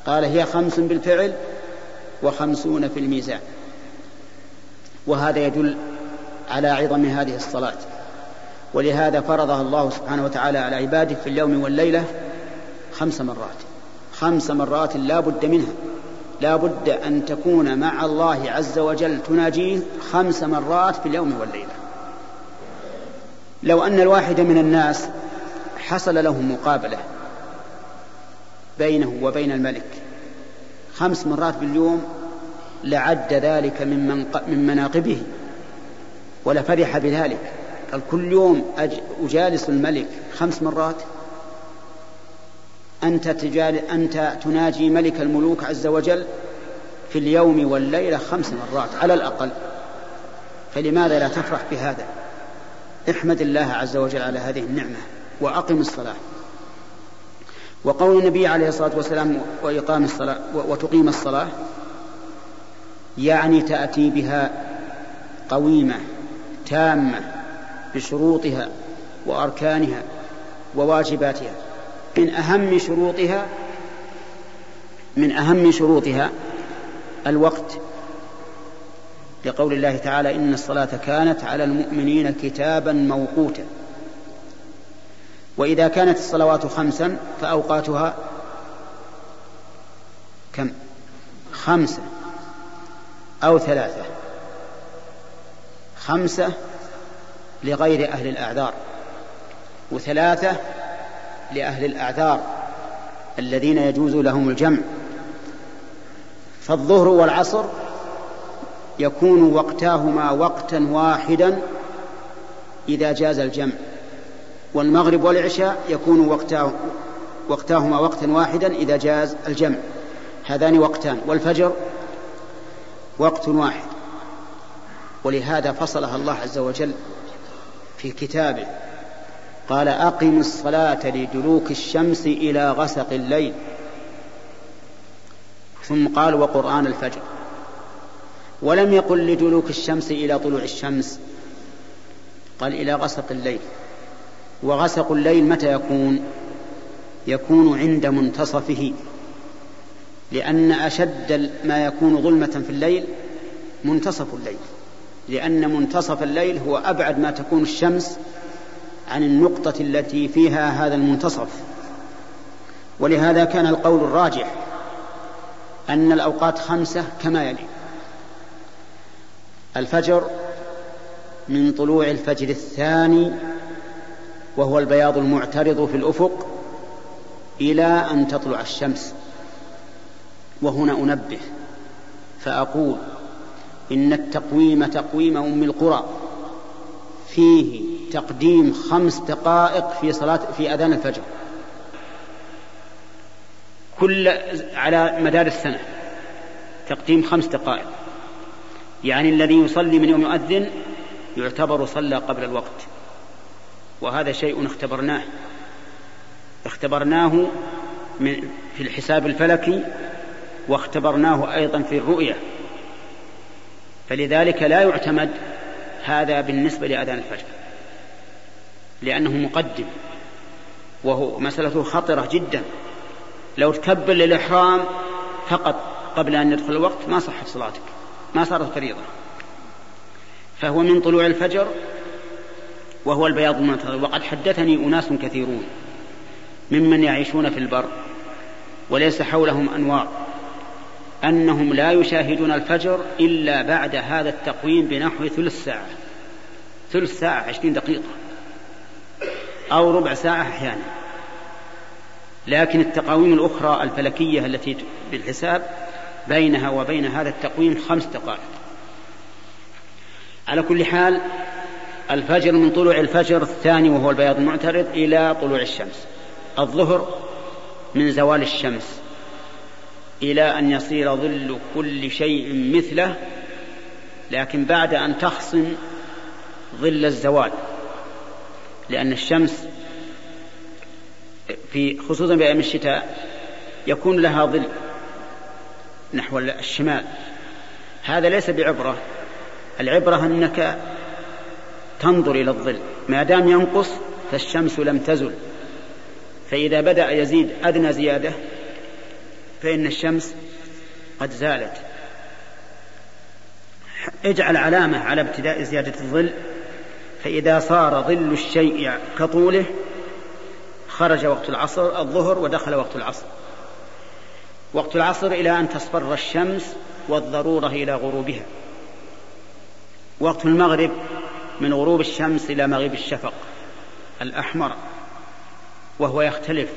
قال هي خمس بالفعل وخمسون في الميزان. وهذا يدل على عظم هذه الصلاة. ولهذا فرضها الله سبحانه وتعالى على عباده في اليوم والليلة خمس مرات. خمس مرات لا بد منها. لا بد أن تكون مع الله عز وجل تناجيه خمس مرات في اليوم والليلة. لو أن الواحد من الناس حصل له مقابلة بينه وبين الملك خمس مرات باليوم لعد ذلك من, من, من مناقبه ولفرح بذلك. قال كل يوم أجالس الملك خمس مرات. أنت, تجال أنت تناجي ملك الملوك عز وجل في اليوم والليلة خمس مرات على الأقل. فلماذا لا تفرح بهذا؟ احمد الله عز وجل على هذه النعمة وأقم الصلاة. وقول النبي عليه الصلاة والسلام وإقام الصلاة وتقيم الصلاة يعني تأتي بها قويمة تامة بشروطها وأركانها وواجباتها. من أهم شروطها من أهم شروطها الوقت. لقول الله تعالى إن الصلاة كانت على المؤمنين كتابا موقوتا. وإذا كانت الصلوات خمسا فأوقاتها كم؟ خمسة. أو ثلاثة. خمسة لغير أهل الأعذار وثلاثة لأهل الأعذار الذين يجوز لهم الجمع. فالظهر والعصر يكون وقتاهما وقتا واحدا إذا جاز الجمع والمغرب والعشاء يكون وقتاه وقتاهما وقتا واحدا إذا جاز الجمع. هذان وقتان والفجر وقت واحد. ولهذا فصلها الله عز وجل في كتابه. قال أقم الصلاة لدلوك الشمس إلى غسق الليل. ثم قال وقرآن الفجر. ولم يقل لدلوك الشمس إلى طلوع الشمس. قال إلى غسق الليل. وغسق الليل متى يكون؟ يكون عند منتصفه. لأن أشد ما يكون ظلمة في الليل منتصف الليل. لأن منتصف الليل هو أبعد ما تكون الشمس عن النقطة التي فيها هذا المنتصف. ولهذا كان القول الراجح أن الأوقات خمسة كما يلي. الفجر من طلوع الفجر الثاني وهو البياض المعترض في الأفق إلى أن تطلع الشمس. وهنا أنبه فأقول إن التقويم تقويم أم القرى فيه تقديم خمس دقائق في صلاة في أذان الفجر. كل على مدار السنة تقديم خمس دقائق. يعني الذي يصلي من يوم يؤذن يعتبر صلى قبل الوقت. وهذا شيء اختبرناه. اختبرناه من في الحساب الفلكي واختبرناه أيضا في الرؤية. فلذلك لا يعتمد هذا بالنسبة لأذان الفجر لأنه مقدم وهو مسألته خطرة جدا. لو تكبر للإحرام فقط قبل أن يدخل الوقت ما صحت صلاتك ما صارت فريضة. فهو من طلوع الفجر وهو البياض المنتظر. وقد حدثني أناس كثيرون ممن يعيشون في البر وليس حولهم أنوار. أنهم لا يشاهدون الفجر إلا بعد هذا التقويم بنحو ثلث ساعة. ثلث ساعة عشرين دقيقة. أو ربع ساعة أحيانا. لكن التقاويم الأخرى الفلكية التي بالحساب بينها وبين هذا التقويم خمس دقائق. على كل حال الفجر من طلوع الفجر الثاني وهو البياض المعترض إلى طلوع الشمس. الظهر من زوال الشمس. إلى أن يصير ظل كل شيء مثله لكن بعد أن تخصم ظل الزوال لأن الشمس في خصوصا بأيام الشتاء يكون لها ظل نحو الشمال. هذا ليس بعبرة العبرة أنك تنظر إلى الظل. ما دام ينقص فالشمس لم تزل فإذا بدأ يزيد أدنى زيادة. فإن الشمس قد زالت. اجعل علامة على ابتداء زيادة الظل فإذا صار ظل الشيء كطوله خرج وقت العصر الظهر ودخل وقت العصر. وقت العصر إلى أن تصفر الشمس والضرورة إلى غروبها. وقت المغرب من غروب الشمس إلى مغيب الشفق الأحمر وهو يختلف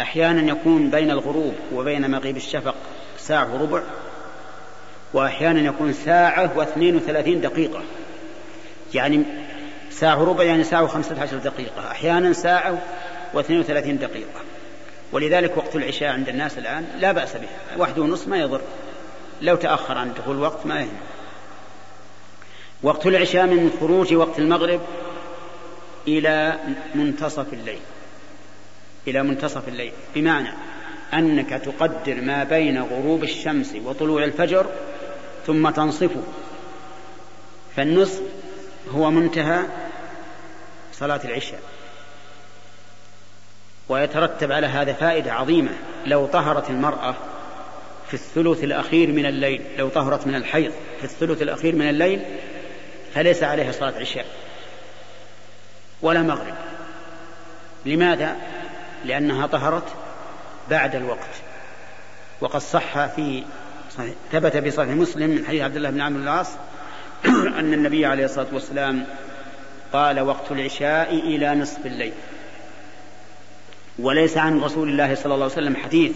أحيانا يكون بين الغروب وبين مغيب الشفق ساعة وربع وأحيانا يكون ساعة واثنين وثلاثين دقيقة. يعني ساعة وربع يعني ساعة وخمسة عشر دقيقة. أحيانا ساعة واثنين وثلاثين دقيقة. ولذلك وقت العشاء عند الناس الآن لا بأس به. واحد ونصف ما يضر. لو تأخر عن دخول الوقت ما يهم. وقت العشاء من خروج وقت المغرب إلى منتصف الليل. إلى منتصف الليل. بمعنى أنك تقدر ما بين غروب الشمس وطلوع الفجر ثم تنصفه. فالنصف هو منتهى صلاة العشاء. ويترتب على هذا فائدة عظيمة. لو طهرت المرأة في الثلث الأخير من الليل لو طهرت من الحيض في الثلث الأخير من الليل فليس عليها صلاة عشاء ولا مغرب. لماذا؟ لأنها طهرت بعد الوقت. وقد صح في ثبت في صحيح مسلم من حديث عبد الله بن عمرو العاص أن النبي عليه الصلاة والسلام قال وقت العشاء إلى نصف الليل. وليس عن رسول الله صلى الله عليه وسلم حديث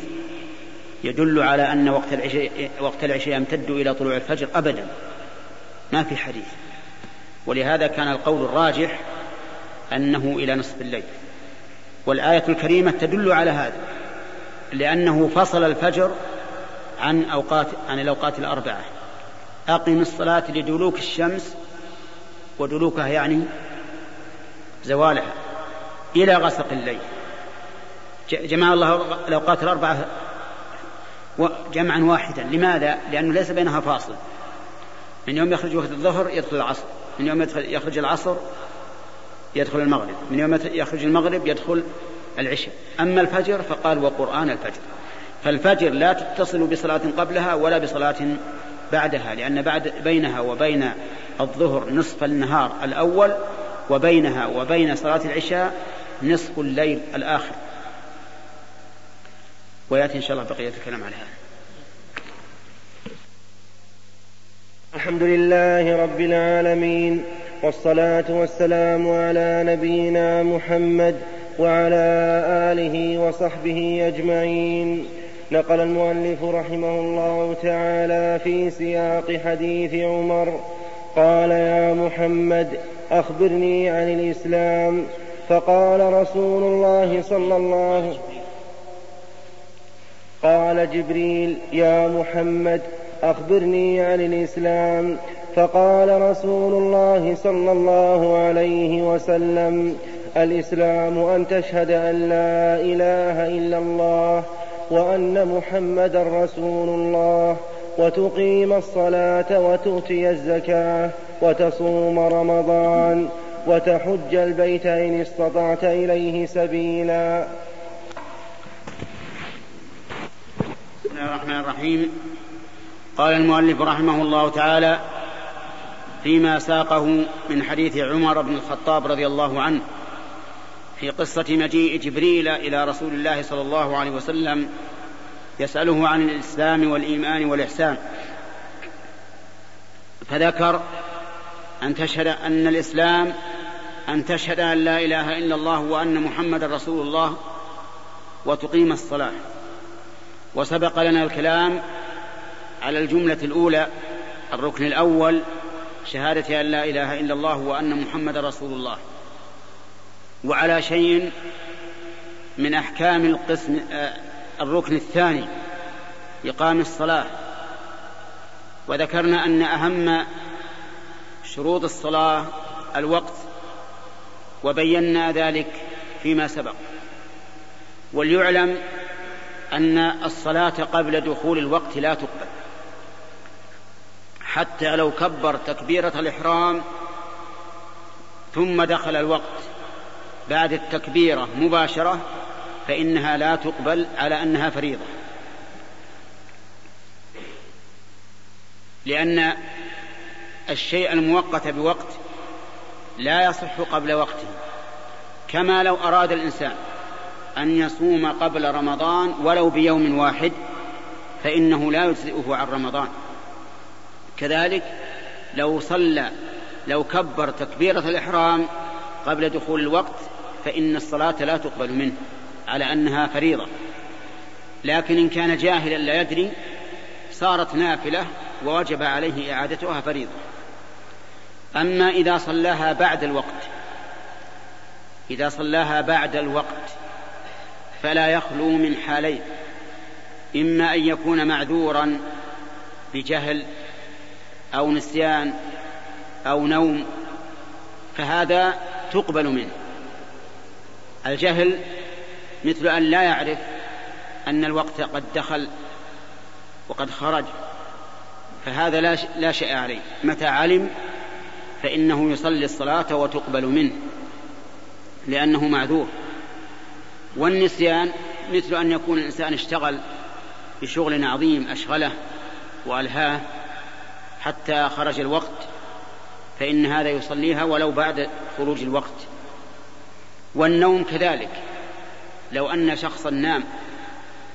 يدل على أن وقت العشاء, وقت العشاء يمتد إلى طلوع الفجر أبدا. ما في حديث. ولهذا كان القول الراجح أنه إلى نصف الليل. والآية الكريمة تدل على هذا لأنه فصل الفجر عن أوقات عن الأوقات الأربعة. أقم الصلاة لدلوك الشمس ودلوكها يعني زوالها إلى غسق الليل. جمع الله الأوقات الأربعة جمعا واحدا. لماذا؟ لأنه ليس بينها فاصل. من يوم يخرج وقت الظهر يدخل العصر من يوم يدخل يخرج العصر يدخل المغرب. من يوم يخرج المغرب يدخل العشاء. أما الفجر فقال وقرآن الفجر. فالفجر لا تتصل بصلاة قبلها ولا بصلاة بعدها لأن بعد بينها وبين الظهر نصف النهار الأول وبينها وبين صلاة العشاء نصف الليل الآخر. ويأتي إن شاء الله بقية الكلام على هذا. الحمد لله رب العالمين. والصلاة والسلام على نبينا محمد وعلى آله وصحبه أجمعين. نقل المؤلف رحمه الله تعالى في سياق حديث عمر قال يا محمد أخبرني عن الإسلام. فقال رسول الله صلى الله عليه وسلم قال جبريل يا محمد أخبرني عن الإسلام. فقال رسول الله صلى الله عليه وسلم الإسلام أن تشهد أن لا إله إلا الله وأن محمدا رسول الله وتقيم الصلاة وتؤتي الزكاة وتصوم رمضان وتحج البيت إن استطعت إليه سبيلا. الله الرحمن الرحيم. قال المؤلف رحمه الله تعالى فيما ساقه من حديث عمر بن الخطاب رضي الله عنه في قصة مجيء جبريل إلى رسول الله صلى الله عليه وسلم يسأله عن الإسلام والإيمان والإحسان. فذكر أن تشهد أن الإسلام أن تشهد أن لا إله إلا الله وأن محمد رسول الله وتقيم الصلاة. وسبق لنا الكلام على الجملة الأولى الركن الأول شهادة أن لا إله إلا الله وأن محمد رسول الله. وعلى شيء من أحكام القسم آه، الركن الثاني إقام الصلاة. وذكرنا أن أهم شروط الصلاة الوقت وبينا ذلك فيما سبق. وليعلم أن الصلاة قبل دخول الوقت لا تقبل. حتى لو كبر تكبيرة الإحرام ثم دخل الوقت بعد التكبيرة مباشرة فإنها لا تقبل على أنها فريضة. لأن الشيء المؤقت بوقت لا يصح قبل وقته كما لو أراد الإنسان أن يصوم قبل رمضان ولو بيوم واحد فإنه لا يجزئه عن رمضان. كذلك لو صلى لو كبر تكبيرة الإحرام قبل دخول الوقت فإن الصلاة لا تقبل منه على أنها فريضة. لكن إن كان جاهلا لا يدري صارت نافلة ووجب عليه إعادتها فريضة. أما إذا صلاها بعد الوقت إذا صلاها بعد الوقت فلا يخلو من حالين إما أن يكون معذورا بجهل أو نسيان أو نوم فهذا تقبل منه. الجهل مثل أن لا يعرف أن الوقت قد دخل وقد خرج فهذا لا لا شيء عليه. متى علم؟ فإنه يصلي الصلاة وتقبل منه لأنه معذور. والنسيان مثل أن يكون الإنسان اشتغل بشغل عظيم أشغله وألهاه حتى خرج الوقت فإن هذا يصليها ولو بعد خروج الوقت. والنوم كذلك لو أن شخصا نام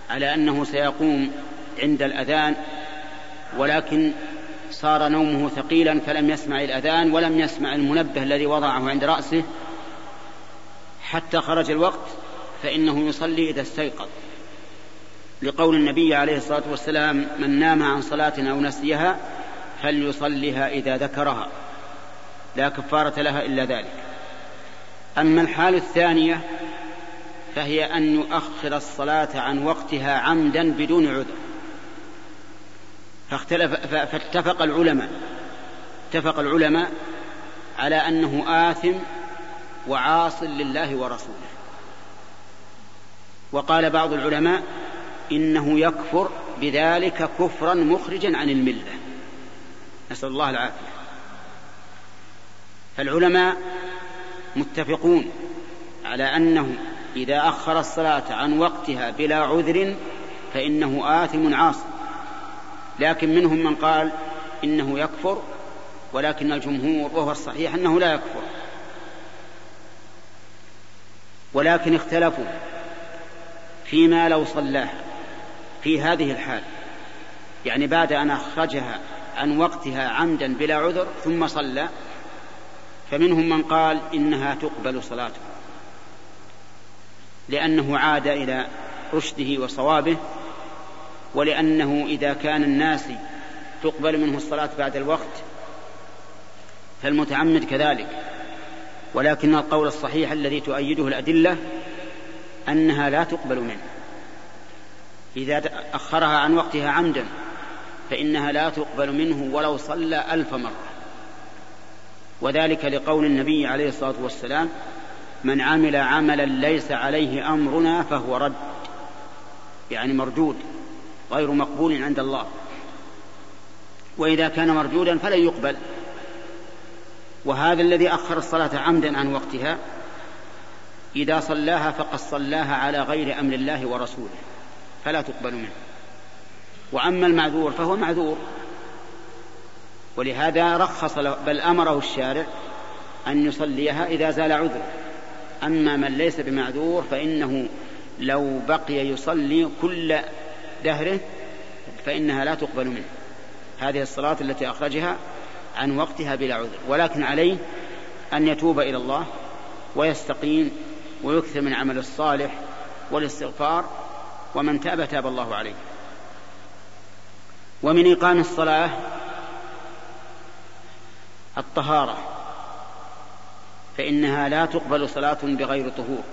على أنه سيقوم عند الأذان ولكن صار نومه ثقيلا فلم يسمع الأذان ولم يسمع المنبه الذي وضعه عند رأسه حتى خرج الوقت فإنه يصلي إذا استيقظ. لقول النبي عليه الصلاة والسلام من نام عن صلاة أو نسيها فليصلها إذا ذكرها؟ لا كفارة لها إلا ذلك. أما الحال الثانية فهي أن يؤخر الصلاة عن وقتها عمدا بدون عذر. فاختلف فاتفق العلماء اتفق العلماء على أنه آثم وعاص لله ورسوله. وقال بعض العلماء إنه يكفر بذلك كفرا مخرجا عن الملة. نسأل الله العافية. فالعلماء متفقون على أنه إذا أخر الصلاة عن وقتها بلا عذر فإنه آثم عاص لكن منهم من قال إنه يكفر ولكن الجمهور وهو الصحيح أنه لا يكفر. ولكن اختلفوا فيما لو صلاها في هذه الحال. يعني بعد أن أخرجها عن وقتها عمدا بلا عذر ثم صلى. فمنهم من قال إنها تقبل صلاته لأنه عاد إلى رشده وصوابه ولأنه إذا كان الناس تقبل منه الصلاة بعد الوقت فالمتعمد كذلك. ولكن القول الصحيح الذي تؤيده الأدلة أنها لا تقبل منه إذا أخرها عن وقتها عمدا فإنها لا تقبل منه ولو صلى ألف مرة. وذلك لقول النبي عليه الصلاة والسلام من عمل عملا ليس عليه أمرنا فهو رد. يعني مردود غير مقبول عند الله. وإذا كان مردودا فلن يقبل. وهذا الذي أخر الصلاة عمدا عن وقتها إذا صلاها فقد صلاها على غير أمر الله ورسوله. فلا تقبل منه. وأما المعذور فهو معذور. ولهذا رخص له بل أمره الشارع أن يصليها إذا زال عذره. أما من ليس بمعذور فإنه لو بقي يصلي كل دهره فإنها لا تقبل منه. هذه الصلاة التي أخرجها عن وقتها بلا عذر. ولكن عليه أن يتوب إلى الله ويستقيم ويكثر من عمل الصالح والاستغفار ومن تاب تاب الله عليه. ومن إقام الصلاة الطهارة فإنها لا تقبل صلاة بغير طهور.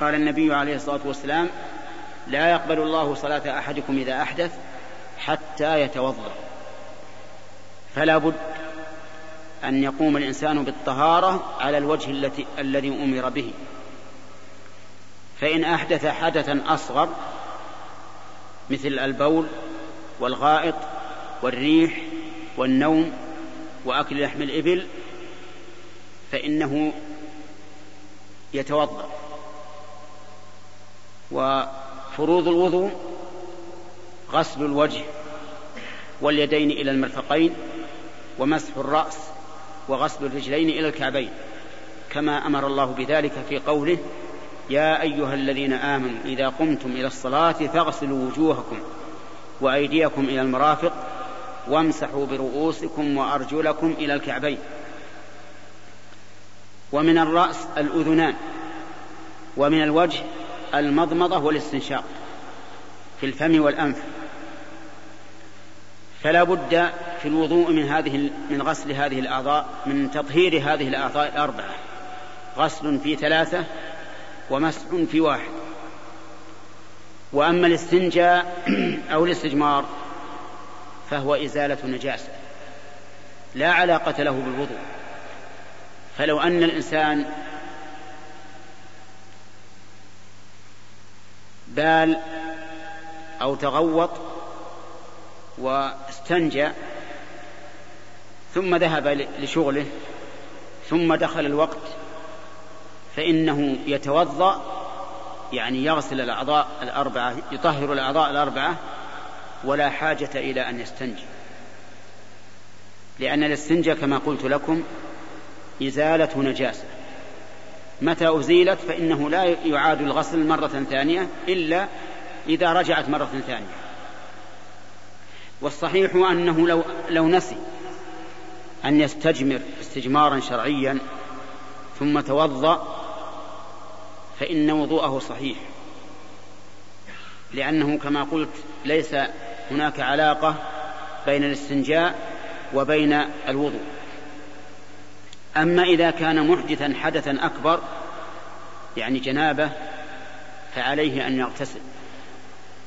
قال النبي عليه الصلاة والسلام لا يقبل الله صلاة أحدكم إذا أحدث حتى يتوضأ. فلا بد أن يقوم الإنسان بالطهارة على الوجه التي الذي أمر به. فإن أحدث حدثا أصغر مثل البول والغائط والريح والنوم وأكل لحم الإبل فإنه يتوضأ. وفروض الوضوء غسل الوجه واليدين إلى المرفقين ومسح الرأس وغسل الرجلين إلى الكعبين كما أمر الله بذلك في قوله يا أيها الذين آمنوا إذا قمتم إلى الصلاة فاغسلوا وجوهكم وأيديكم إلى المرافق وامسحوا برؤوسكم وأرجلكم إلى الكعبين. ومن الرأس الأذنان ومن الوجه المضمضة والاستنشاق في الفم والأنف. فلا بد في الوضوء من هذه من غسل هذه الأعضاء من تطهير هذه الأعضاء الأربعة. غسل في ثلاثة ومسح في واحد. وأما الاستنجاء أو الاستجمار فهو إزالة نجاسة لا علاقة له بالوضوء. فلو أن الإنسان بال أو تغوط واستنجى ثم ذهب لشغله ثم دخل الوقت فإنه يتوضأ يعني يغسل الأعضاء الأربعة يطهر الأعضاء الأربعة ولا حاجة إلى أن يستنجي. لأن الاستنجاء كما قلت لكم إزالة نجاسة. متى أزيلت؟ فإنه لا يعاد الغسل مرة ثانية إلا إذا رجعت مرة ثانية. والصحيح أنه لو, لو نسي أن يستجمر استجمارا شرعيا ثم توضأ فإن وضوءه صحيح. لأنه كما قلت ليس هناك علاقة بين الاستنجاء وبين الوضوء. أما إذا كان محدثا حدثا أكبر يعني جنابة فعليه أن يغتسل.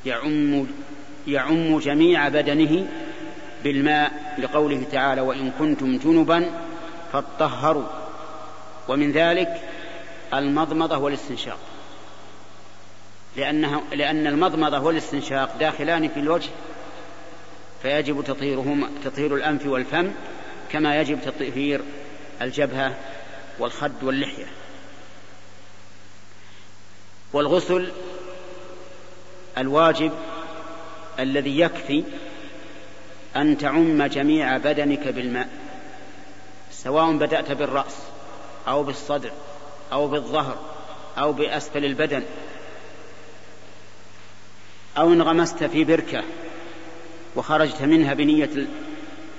يعم يعم جميع بدنه بالماء لقوله تعالى وإن كنتم جنبا فاطهروا. ومن ذلك المضمضة والاستنشاق. لأنها لأن المضمضة والاستنشاق داخلان في الوجه فيجب تطهيرهما تطهير الأنف والفم كما يجب تطهير الجبهة والخد واللحية. والغسل الواجب الذي يكفي أن تعم جميع بدنك بالماء سواء بدأت بالرأس أو بالصدر. أو بالظهر أو بأسفل البدن أو انغمست في بركة وخرجت منها بنية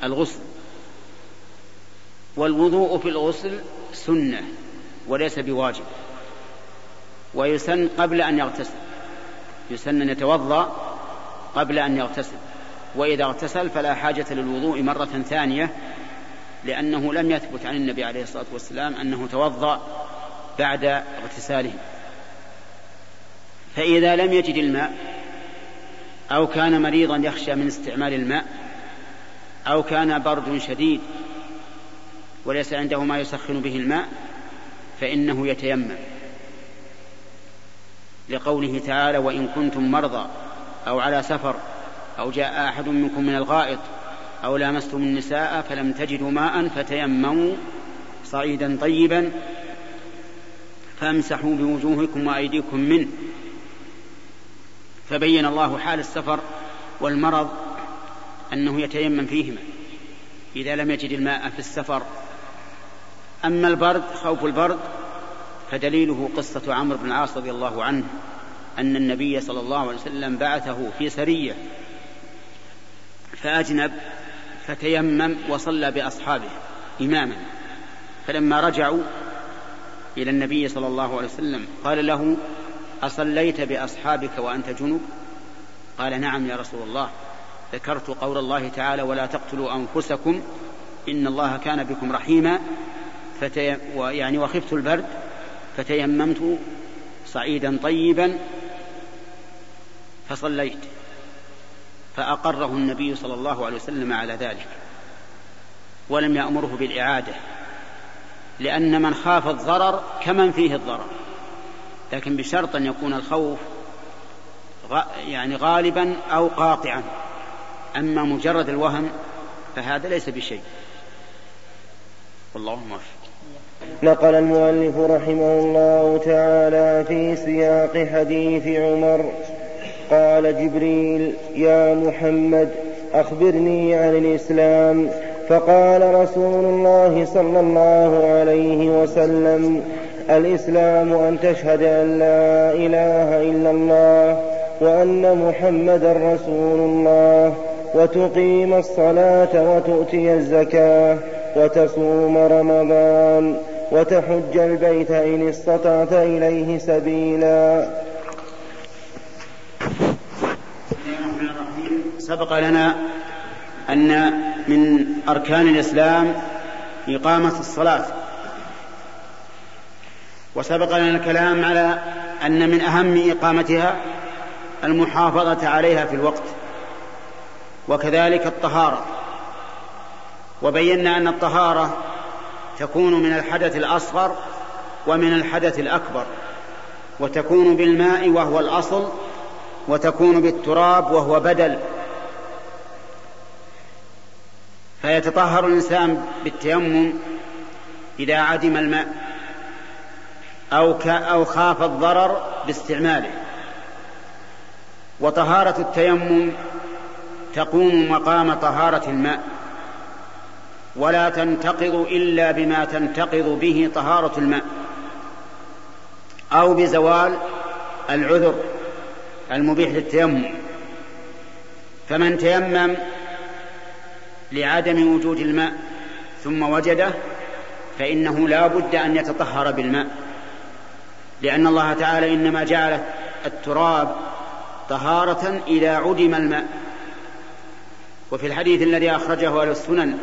الغسل. والوضوء في الغسل سنة وليس بواجب. ويسن قبل أن يغتسل. يسن أن يتوضأ قبل أن يغتسل. وإذا اغتسل فلا حاجة للوضوء مرة ثانية لأنه لم يثبت عن النبي عليه الصلاة والسلام أنه توضأ بعد اغتساله. فإذا لم يجد الماء أو كان مريضا يخشى من استعمال الماء أو كان برد شديد وليس عنده ما يسخن به الماء فإنه يتيمم. لقوله تعالى وإن كنتم مرضى أو على سفر أو جاء أحد منكم من الغائط أو لامستم النساء فلم تجدوا ماء فتيمموا صعيدا طيبا فامسحوا بوجوهكم وأيديكم منه. فبين الله حال السفر والمرض أنه يتيمم فيهما. إذا لم يجد الماء في السفر. أما البرد خوف البرد فدليله قصة عمرو بن العاص رضي الله عنه أن النبي صلى الله عليه وسلم بعثه في سرية فأجنب فتيمم وصلى بأصحابه إماما. فلما رجعوا إلى النبي صلى الله عليه وسلم قال له أصليت بأصحابك وأنت جنب؟ قال نعم يا رسول الله. ذكرت قول الله تعالى ولا تقتلوا أنفسكم إن الله كان بكم رحيما. فتي... يعني وخفت البرد فتيممت صعيدا طيبا فصليت. فأقره النبي صلى الله عليه وسلم على ذلك ولم يأمره بالإعادة. لأن من خاف الضرر كمن فيه الضرر. لكن بشرط أن يكون الخوف يعني غالبا أو قاطعا. أما مجرد الوهم فهذا ليس بشيء. والله موفق نقل المؤلف رحمه الله تعالى في سياق حديث عمر. قال جبريل يا محمد أخبرني عن الإسلام. فقال رسول الله صلى الله عليه وسلم الإسلام أن تشهد أن لا إله إلا الله وأن محمدا رسول الله وتقيم الصلاة وتؤتي الزكاة وتصوم رمضان وتحج البيت إن استطعت إليه سبيلا. سبق لنا أن من أركان الإسلام إقامة الصلاة. وسبق لنا الكلام على أن من أهم إقامتها المحافظة عليها في الوقت وكذلك الطهارة. وبينا أن الطهارة تكون من الحدث الأصغر ومن الحدث الأكبر وتكون بالماء وهو الأصل وتكون بالتراب وهو بدل. فيتطهر الإنسان بالتيمم إذا عدم الماء أو أو خاف الضرر باستعماله. وطهارة التيمم تقوم مقام طهارة الماء. ولا تنتقض إلا بما تنتقض به طهارة الماء. أو بزوال العذر المبيح للتيمم. فمن تيمم لعدم وجود الماء ثم وجده فإنه لا بد أن يتطهر بالماء. لأن الله تعالى إنما جعل التراب طهارة إذا عدم الماء. وفي الحديث الذي أخرجه أهل السنن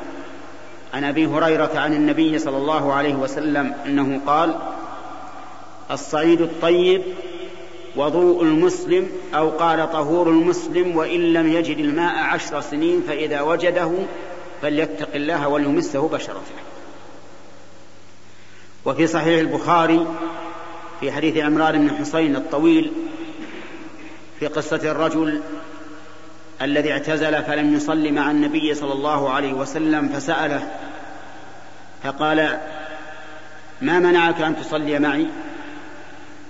عن أبي هريرة عن النبي صلى الله عليه وسلم أنه قال الصعيد الطيب وضوء المسلم أو قال طهور المسلم وإن لم يجد الماء عشر سنين فإذا وجده فليتق الله وليمسه بشرته وفي صحيح البخاري في حديث عمران بن حصين الطويل في قصة الرجل الذي اعتزل فلم يصل مع النبي صلى الله عليه وسلم فسأله فقال ما منعك أن تصلي معي؟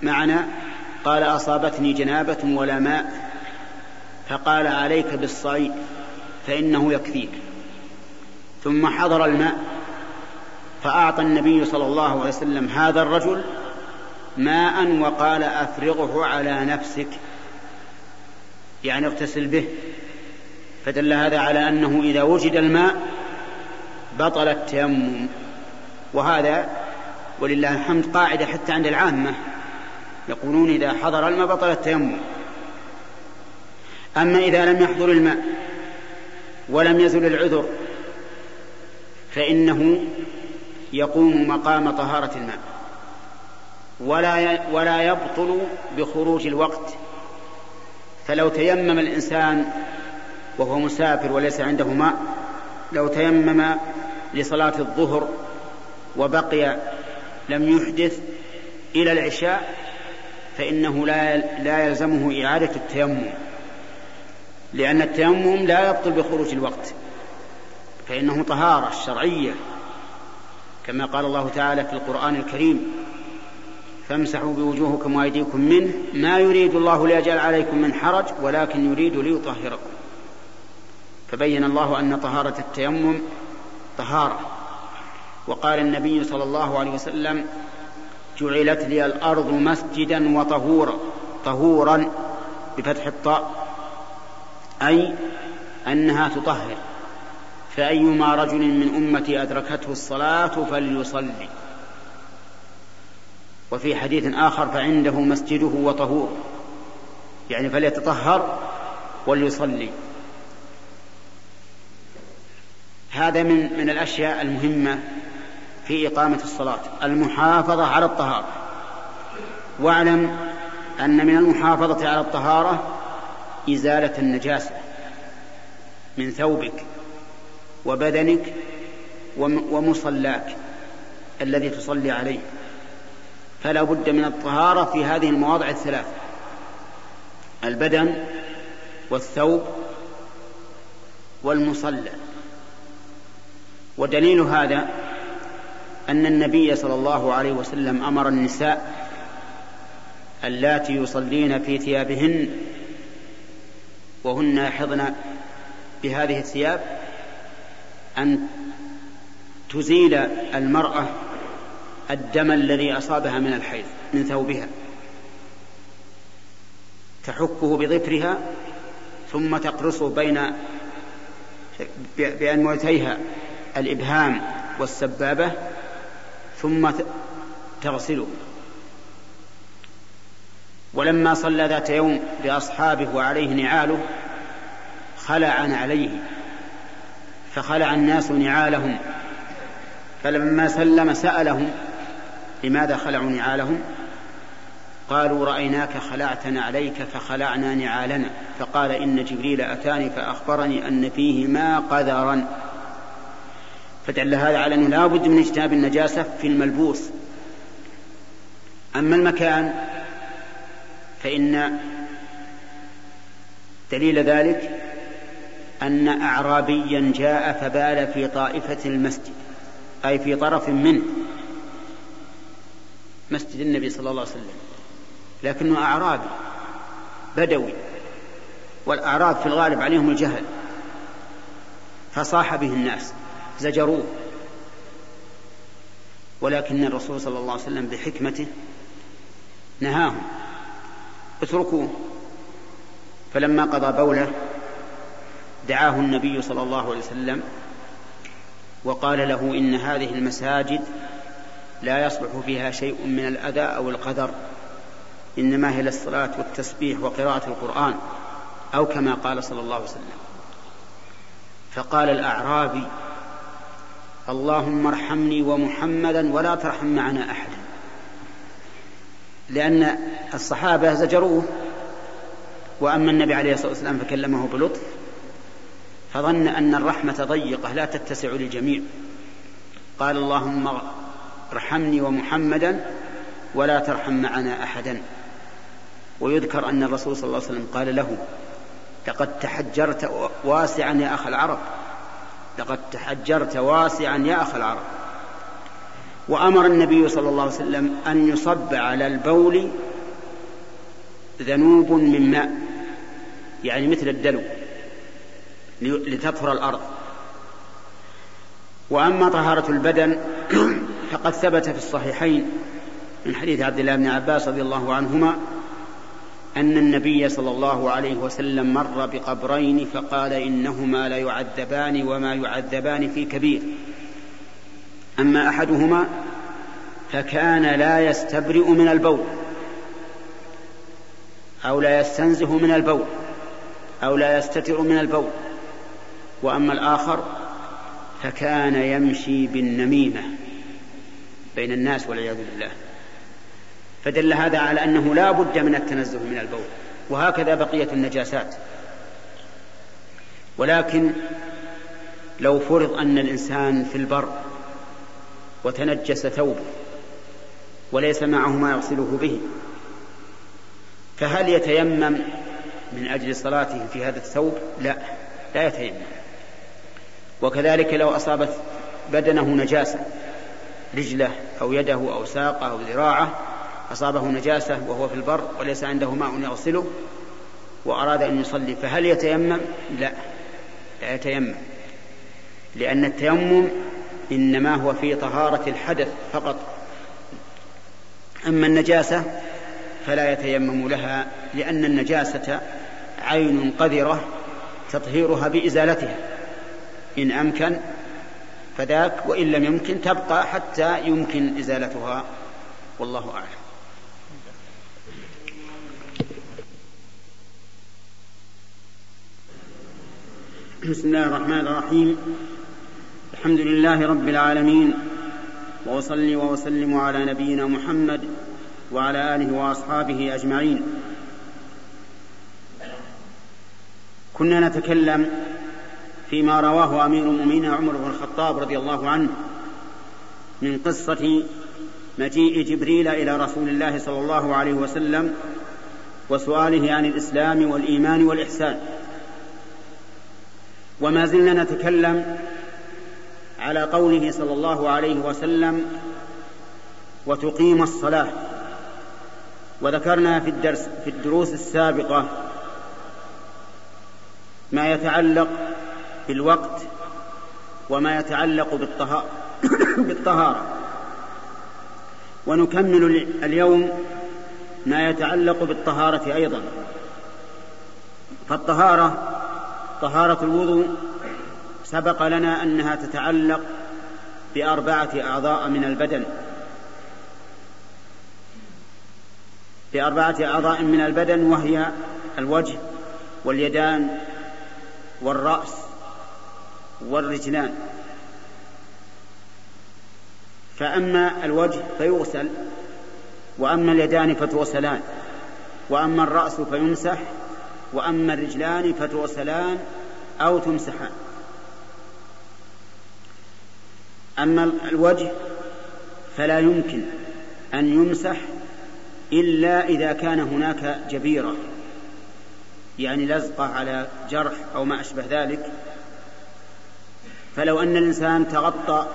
معنا؟ قال أصابتني جنابة ولا ماء فقال عليك بالصعيد فإنه يكفيك. ثم حضر الماء فأعطى النبي صلى الله عليه وسلم هذا الرجل ماء وقال أفرغه على نفسك. يعني اغتسل به. فدل هذا على أنه إذا وجد الماء بطل التيمم. وهذا ولله الحمد قاعدة حتى عند العامة. يقولون إذا حضر الماء بطل التيمم. أما إذا لم يحضر الماء ولم يزل العذر فإنه يقوم مقام طهارة الماء. ولا ولا يبطل بخروج الوقت. فلو تيمم الإنسان وهو مسافر وليس عنده ماء لو تيمم لصلاة الظهر وبقي لم يحدث إلى العشاء فإنه لا لا يلزمه إعادة التيمم لأن التيمم لا يبطل بخروج الوقت فإنه طهارة شرعية كما قال الله تعالى في القرآن الكريم فامسحوا بوجوهكم وأيديكم منه ما يريد الله ليجعل عليكم من حرج ولكن يريد ليطهركم. فبين الله أن طهارة التيمم طهارة وقال النبي صلى الله عليه وسلم جعلت لي الأرض مسجدا وطهورا طهورا بفتح الطاء أي أنها تطهر. فأيما رجل من أمتي أدركته الصلاة فليصلي. وفي حديث آخر فعنده مسجده وطهور يعني فليتطهر وليصلي. هذا من من الأشياء المهمة في إقامة الصلاة. المحافظة على الطهارة. واعلم أن من المحافظة على الطهارة إزالة النجاسة من ثوبك وبدنك ومصلاك الذي تصلي عليه. فلا بد من الطهارة في هذه المواضع الثلاث البدن والثوب والمصلى. ودليل هذا أن النبي صلى الله عليه وسلم أمر النساء اللاتي يصلين في ثيابهن وهن يحضن بهذه الثياب أن تزيل المرأة الدم الذي أصابها من الحيض من ثوبها. تحكه بظفرها ثم تقرصه بين بأنملتيها الإبهام والسبابة ثم تغسله. ولما صلى ذات يوم بأصحابه وعليه نعاله خلع عليه. فخلع الناس نعالهم. فلما سلم سألهم لماذا خلعوا نعالهم؟ قالوا رأيناك خلعت نعليك فخلعنا نعالنا. فقال إن جبريل أتاني فأخبرني أن فيه ما قذرا. فدل هذا على أنه لا بد من اجتناب النجاسة في الملبوس. أما المكان فإن دليل ذلك أن أعرابيا جاء فبال في طائفة المسجد أي في طرف منه مسجد النبي صلى الله عليه وسلم. لكنه أعرابي بدوي والأعراب في الغالب عليهم الجهل فصاح به الناس. زجروه. ولكن الرسول صلى الله عليه وسلم بحكمته نهاهم. اتركوه. فلما قضى بوله دعاه النبي صلى الله عليه وسلم وقال له إن هذه المساجد لا يصلح فيها شيء من الأذى أو القدر إنما هي للصلاة والتسبيح وقراءة القرآن أو كما قال صلى الله عليه وسلم. فقال الأعرابي اللهم ارحمني ومحمدا ولا ترحم معنا احدا لأن الصحابة زجروه وأما النبي عليه الصلاة والسلام فكلمه بلطف فظن أن الرحمة ضيقة لا تتسع للجميع. قال اللهم ارحمني ومحمدا ولا ترحم معنا أحدا. ويذكر أن الرسول صلى الله عليه وسلم قال له لقد تحجرت واسعا يا أخ العرب. لقد تحجرت واسعا يا أخ العرب. وأمر النبي صلى الله عليه وسلم أن يصب على البول ذنوب من ماء يعني مثل الدلو لتطهر الأرض. وأما طهارة البدن فقد ثبت في الصحيحين من حديث عبد الله بن عباس رضي الله عنهما أن النبي صلى الله عليه وسلم مر بقبرين فقال إنهما ليعذبان وما يعذبان في كبير. أما أحدهما فكان لا يستبرئ من البول أو لا يستنزه من البول أو لا يستتر من البول. وأما الآخر فكان يمشي بالنميمة بين الناس والعياذ بالله. فدل هذا على أنه لا بد من التنزه من البول. وهكذا بقية النجاسات. ولكن لو فرض أن الإنسان في البر وتنجس ثوبه وليس معه ما يغسله به فهل يتيمم من أجل صلاته في هذا الثوب؟ لا لا يتيمم. وكذلك لو أصابت بدنه نجاسة رجله أو يده أو ساقه أو ذراعه أصابه نجاسة وهو في البر وليس عنده ماء يغسله وأراد أن يصلي فهل يتيمم؟ لا لا يتيمم لأن التيمم إنما هو في طهارة الحدث فقط. أما النجاسة فلا يتيمم لها لأن النجاسة عين قذرة تطهيرها بإزالتها. إن أمكن فذاك وإن لم يمكن تبقى حتى يمكن إزالتها والله أعلم. بسم الله الرحمن الرحيم. الحمد لله رب العالمين وأصلي وأسلم على نبينا محمد وعلى آله وأصحابه أجمعين. كنا نتكلم فيما رواه أمير المؤمنين عمر بن الخطاب رضي الله عنه من قصة مجيء جبريل إلى رسول الله صلى الله عليه وسلم وسؤاله عن الإسلام والإيمان والإحسان. وما زلنا نتكلم على قوله صلى الله عليه وسلم وتقيم الصلاة. وذكرنا في الدرس في الدروس السابقة ما يتعلق بالوقت وما يتعلق بالطهارة. ونكمل اليوم ما يتعلق بالطهارة أيضا. فالطهارة طهارة الوضوء سبق لنا أنها تتعلق بأربعة أعضاء من البدن. بأربعة أعضاء من البدن وهي الوجه واليدان والرأس والرجلان. فأما الوجه فيغسل وأما اليدان فتغسلان وأما الرأس فيمسح وأما الرجلان فتغسلان أو تمسحان. أما الوجه فلا يمكن أن يمسح إلا إذا كان هناك جبيرة يعني لزقة على جرح أو ما أشبه ذلك. فلو أن الإنسان تغطى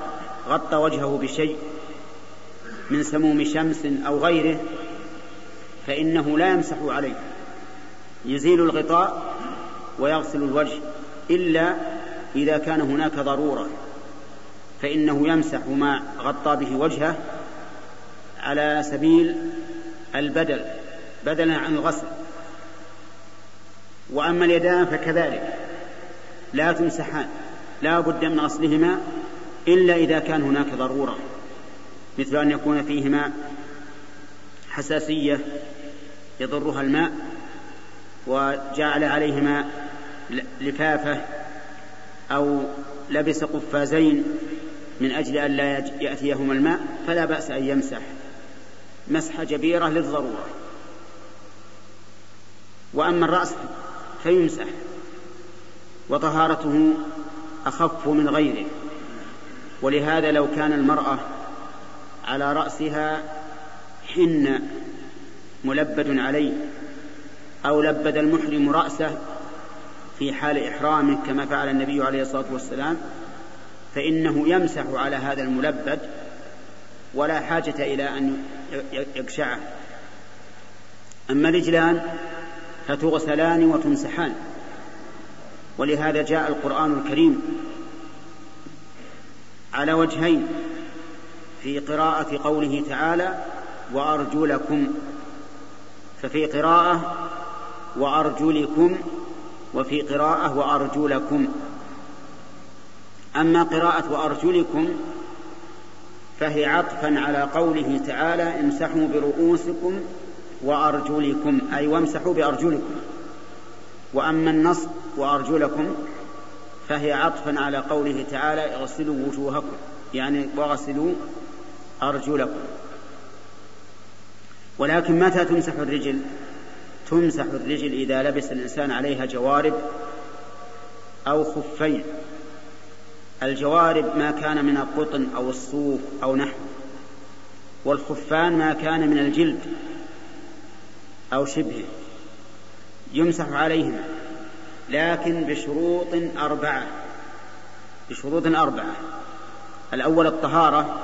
غطى وجهه بشيء من سموم شمس أو غيره فإنه لا يمسح عليه. يزيل الغطاء ويغسل الوجه إلا إذا كان هناك ضرورة فإنه يمسح ما غطى به وجهه على سبيل البدل بدلا عن الغسل. وأما اليدان فكذلك لا تمسحان لا بد من غسلهما إلا إذا كان هناك ضرورة مثل أن يكون فيهما حساسية يضرها الماء وجعل عليهما لفافة أو لبس قفازين من أجل أن لا يأتيهما الماء فلا بأس أن يمسح. مسح جبيرة للضرورة. وأما الرأس فيمسح. وطهارته أخف من غيره. ولهذا لو كان المرأة على رأسها حن ملبد عليه أو لبد المحرم رأسه في حال إحرامه كما فعل النبي عليه الصلاة والسلام فإنه يمسح على هذا الملبد ولا حاجة إلى أن يقشعه. أما الرجلان فتغسلان وتمسحان. ولهذا جاء القرآن الكريم على وجهين في قراءة قوله تعالى وأرجلكم. ففي قراءة وأرجلكم وفي قراءة وأرجلكم. أما قراءة وأرجلكم فهي عطفا على قوله تعالى امسحوا برؤوسكم وأرجلكم. أي وامسحوا بأرجلكم. وأما النص وأرجلكم فهي عطفا على قوله تعالى اغسلوا وجوهكم. يعني واغسلوا أرجلكم. ولكن متى تمسح الرجل؟ تمسح الرجل إذا لبس الإنسان عليها جوارب أو خفين. الجوارب ما كان من القطن أو الصوف أو نحو والخفان ما كان من الجلد أو شبهه يمسح عليهما لكن بشروط أربعة. بشروط أربعة. الأول الطهارة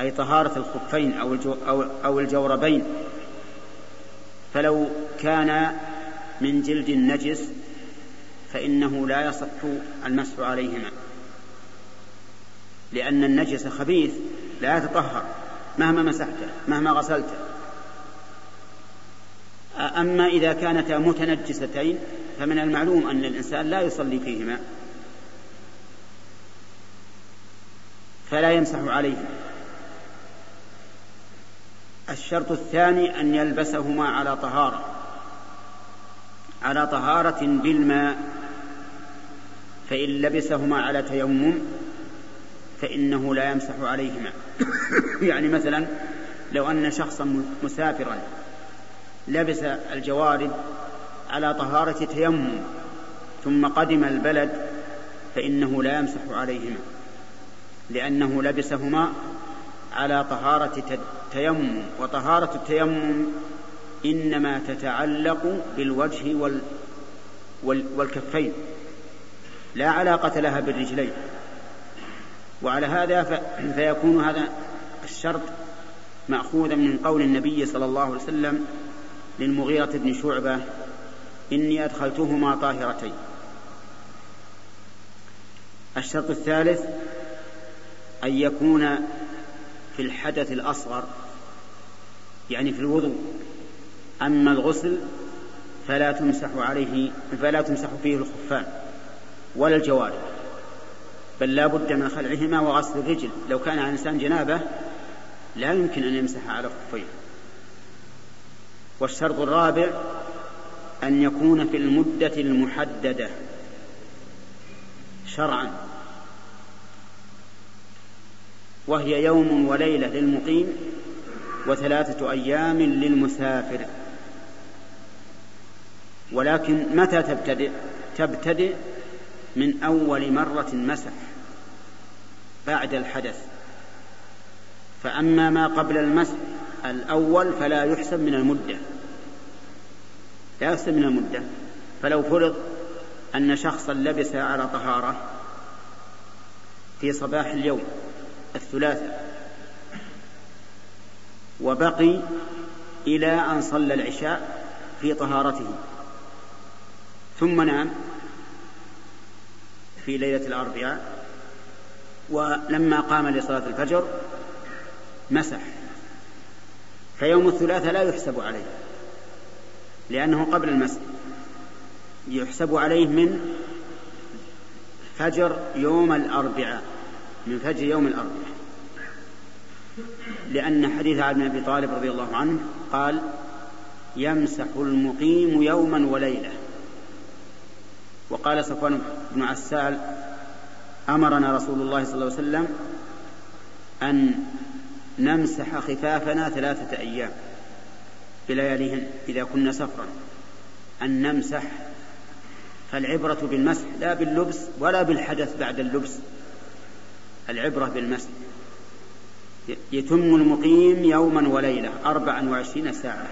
أي طهارة الخفين أو أو أو الجوربين. فلو كان من جلد نجس فإنه لا يصح المسح عليهما. لأن النجس خبيث لا يتطهر مهما مسحته مهما غسلته. أما إذا كانتا متنجستين فمن المعلوم أن الإنسان لا يصلي فيهما. فلا يمسح عليهما. الشرط الثاني أن يلبسهما على طهارة على طهارة بالماء. فإن لبسهما على تيمم فإنه لا يمسح عليهما. يعني مثلا لو أن شخصا مسافرا لبس الجوارب على طهارة تيمم ثم قدم البلد فإنه لا يمسح عليهما لأنه لبسهما على طهارة تيمم وطهارة التيمم إنما تتعلق بالوجه وال والكفين. لا علاقة لها بالرجلين. وعلى هذا فيكون هذا الشرط مأخوذا من قول النبي صلى الله عليه وسلم للمغيرة بن شعبة إني أدخلتهما طاهرتين. الشرط الثالث أن يكون في الحدث الأصغر يعني في الوضوء. أما الغسل فلا تمسح عليه فلا تمسح فيه الخفان ولا الجوارح بل لا بد من خلعهما وغسل الرجل. لو كان على الإنسان جنابة لا يمكن أن يمسح على خفيه. والشرط الرابع أن يكون في المدة المحددة وهي يوم وليلة للمقيم وثلاثة أيام للمسافر. ولكن متى تبتدئ؟ تبتدئ من أول مرة مسح بعد الحدث. فأما ما قبل المسح الأول فلا يحسب من المدة. لا يحسب من المدة. فلو فرض أن شخصا لبس على طهارة في صباح اليوم الثلاثاء وبقي إلى أن صلى العشاء في طهارته. ثم نام في ليلة الأربعاء. ولما قام لصلاة الفجر مسح. فيوم الثلاثاء لا يحسب عليه لأنه قبل المسح. يحسب عليه من فجر يوم الأربعاء. من فجر يوم الأربعاء لأن حديث علي بن أبي طالب رضي الله عنه قال يمسح المقيم يوما وليلة. وقال صفوان بن عسال أمرنا رسول الله صلى الله عليه وسلم أن نمسح خفافنا ثلاثة أيام بلياليهن إذا كنا سفرا. أن نمسح فالعبرة بالمسح لا باللبس ولا بالحدث بعد اللبس. العبرة بالمسح يتم المقيم يوما وليلة أربعا وعشرين ساعة.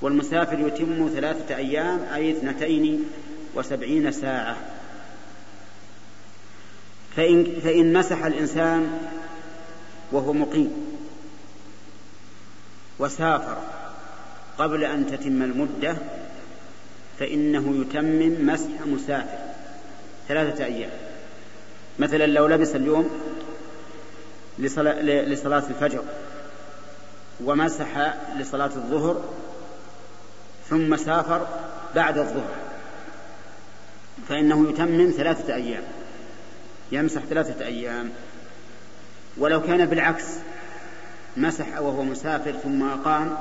والمسافر يتم ثلاثة أيام أي اثنتين وسبعين ساعة. فإن, فإن مسح الإنسان وهو مقيم وسافر قبل أن تتم المدة فإنه يتمم مسح مسافر ثلاثة أيام. مثلا لو لبس اليوم لصلاة الفجر ومسح لصلاة الظهر ثم سافر بعد الظهر فإنه يتمم ثلاثة أيام يمسح ثلاثة أيام. ولو كان بالعكس مسح وهو مسافر ثم أقام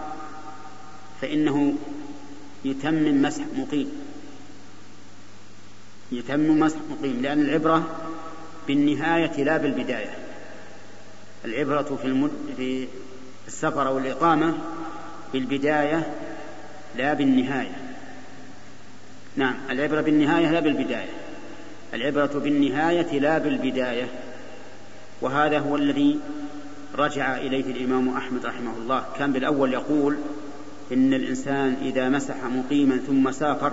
فإنه يتمم مسح مقيم. يتمم مسح مقيم لأن العبرة بالنهاية لا بالبداية. العبرة في, المد... في السفر أو الإقامة بالبداية لا بالنهاية. نعم العبرة بالنهاية لا بالبداية. العبرة بالنهاية لا بالبداية. وهذا هو الذي رجع إليه الإمام أحمد رحمه الله. كان بالأول يقول إن الإنسان إذا مسح مقيما ثم سافر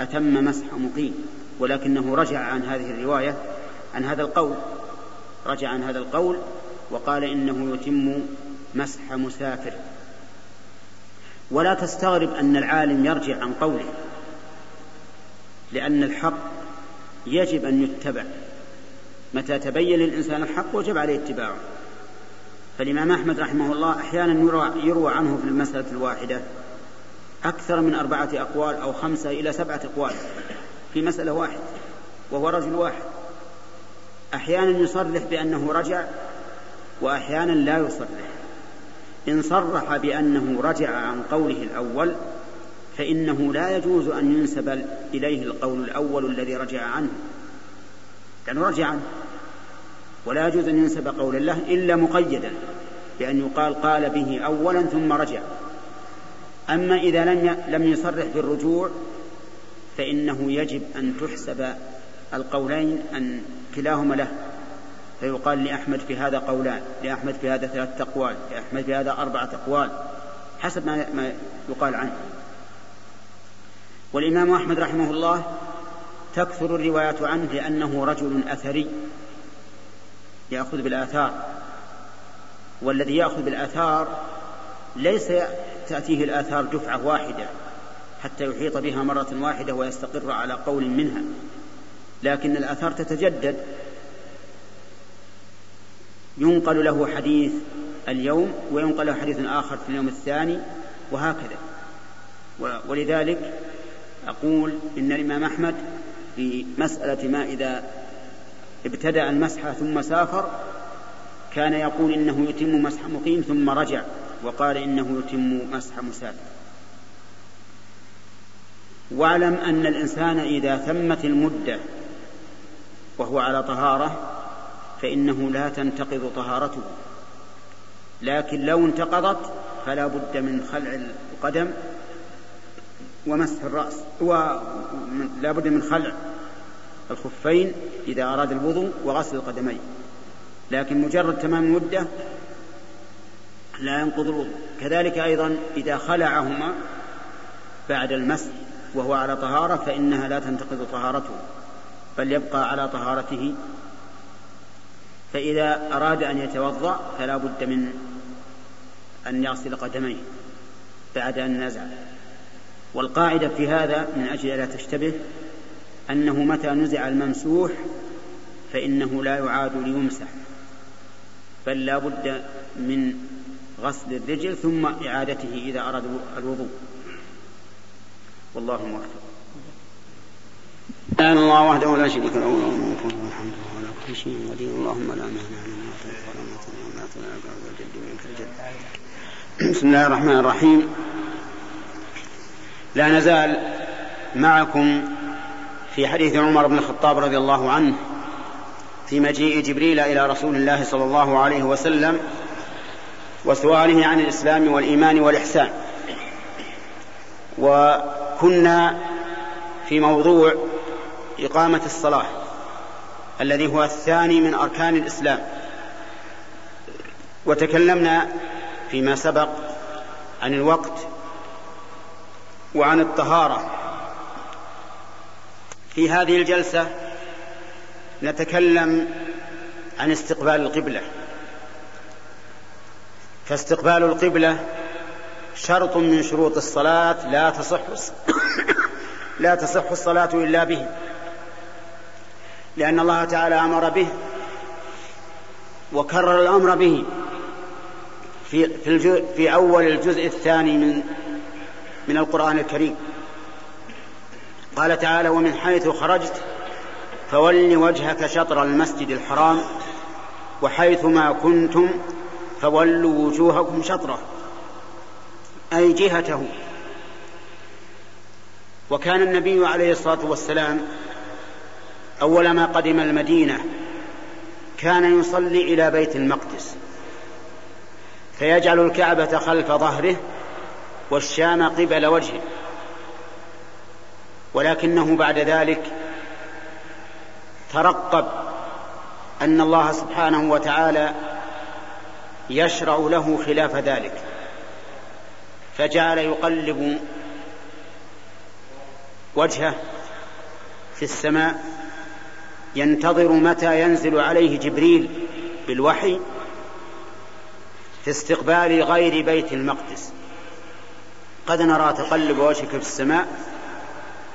أتم مسح مقيم. ولكنه رجع عن هذه الرواية عن هذا القول رجع عن هذا القول وقال إنه يتم مسح مسافر. ولا تستغرب أن العالم يرجع عن قوله لأن الحق يجب أن يتبع. متى تبين للإنسان الحق وجب عليه اتباعه. فالإمام أحمد رحمه الله أحيانا يروى, يروى عنه في المسألة الواحدة أكثر من أربعة أقوال أو خمسة إلى سبعة أقوال في مسألة واحدة وهو رجل واحد. أحيانا يصرح بأنه رجع وأحيانا لا يصرح. إن صرح بأنه رجع عن قوله الأول فإنه لا يجوز أن ينسب إليه القول الأول الذي رجع عنه. لأنه رجع عنه ولا يجوز أن ينسب قول الله إلا مقيدا بأن يقال قال به أولا ثم رجع. أما إذا لم لم يصرح بالرجوع فإنه يجب أن تحسب القولين أن كلاهما له. فيقال لأحمد في هذا قولان لأحمد في هذا ثلاثة أقوال لأحمد في هذا أربعة أقوال حسب ما يقال عنه. والإمام أحمد رحمه الله تكثر الروايات عنه لأنه رجل أثري يأخذ بالآثار. والذي يأخذ بالآثار ليس تأتيه الآثار دفعة واحدة حتى يحيط بها مرة واحدة ويستقر على قول منها. لكن الآثار تتجدد. ينقل له حديث اليوم وينقل له حديث آخر في اليوم الثاني وهكذا. ولذلك أقول إن الإمام أحمد في مسألة ما إذا ابتدأ المسح ثم سافر كان يقول إنه يتم مسح مقيم ثم رجع وقال إنه يتم مسح مسافر. واعلم أن الإنسان إذا ثمت المدة وهو على طهارة فإنه لا تنتقض طهارته. لكن لو انتقضت فلا بد من خلع القدم ومسح الرأس ولا بد من خلع الخفين إذا أراد الوضوء وغسل القدمين. لكن مجرد تمام المدة لا ينقض الوضوء. كذلك أيضا إذا خلعهما بعد المسح وهو على طهارة فإنها لا تنتقض طهارته. بل يبقى على طهارته. فإذا أراد أن يتوضأ فلا بد من أن يغسل قدميه بعد أن نزع. والقاعدة في هذا من أجل لا تشتبه أنه متى نزع الممسوح فإنه لا يعاد ليمسح بل لا بد من غسل الرجل ثم إعادته إذا أراد الوضوء. والله موفق. سبحان الله وحده لا شريك له له الملك وله الحمد وهو على كل شيء قدير. اللهم لا مانع لما اعطيت ولا معطي لما اعطيت ولا الجد منك الجد. بسم الله الرحمن الرحيم. لا نزال معكم في حديث عمر بن الخطاب رضي الله عنه في مجيء جبريل إلى رسول الله صلى الله عليه وسلم وسؤاله عن الإسلام والإيمان والإحسان. وكنا في موضوع إقامة الصلاة الذي هو الثاني من أركان الإسلام. وتكلمنا فيما سبق عن الوقت وعن الطهارة. في هذه الجلسة نتكلم عن استقبال القبلة. فاستقبال القبلة شرط من شروط الصلاة لا تصح لا تصح الصلاة إلا به. لأن الله تعالى أمر به وكرر الأمر به في في, في أول الجزء الثاني من من القرآن الكريم. قال تعالى ومن حيث خرجت فول وجهك شطر المسجد الحرام وحيث ما كنتم فولوا وجوهكم شطره أي جهته. وكان النبي عليه الصلاة والسلام أول ما قدم المدينة كان يصلي إلى بيت المقدس فيجعل الكعبة خلف ظهره والشام قبل وجهه ولكنه بعد ذلك ترقب أن الله سبحانه وتعالى يشرع له خلاف ذلك فجعل يقلب وجهه في السماء ينتظر متى ينزل عليه جبريل بالوحي في استقبال غير بيت المقدس. قد نرى تقلب وجهك في السماء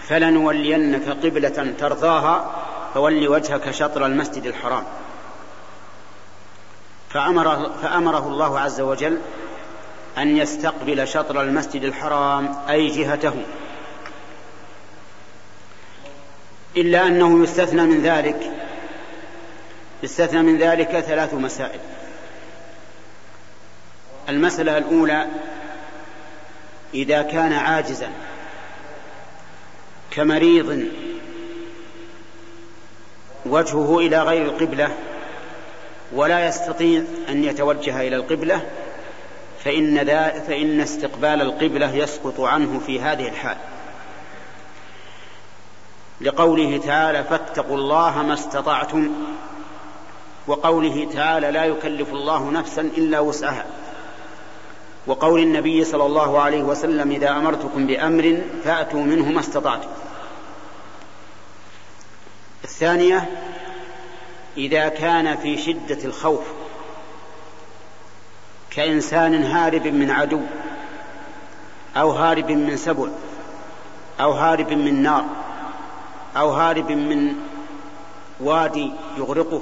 فلنولينك قبلة ترضاها فول وجهك شطر المسجد الحرام. فأمر فأمره الله عز وجل أن يستقبل شطر المسجد الحرام أي جهته. إلا أنه يستثنى من ذلك يستثنى من ذلك ثلاث مسائل. المسألة الأولى إذا كان عاجزا كمريض وجهه إلى غير القبلة ولا يستطيع أن يتوجه إلى القبلة فإن, فإن استقبال القبلة يسقط عنه في هذه الحال. لقوله تعالى فاتقوا الله ما استطعتم وقوله تعالى لا يكلف الله نفسا إلا وسعها. وقول النبي صلى الله عليه وسلم إذا أمرتكم بأمر فأتوا منه ما استطعتم. الثانية إذا كان في شدة الخوف كإنسان هارب من عدو أو هارب من سبع أو هارب من نار أو هارب من وادي يغرقه.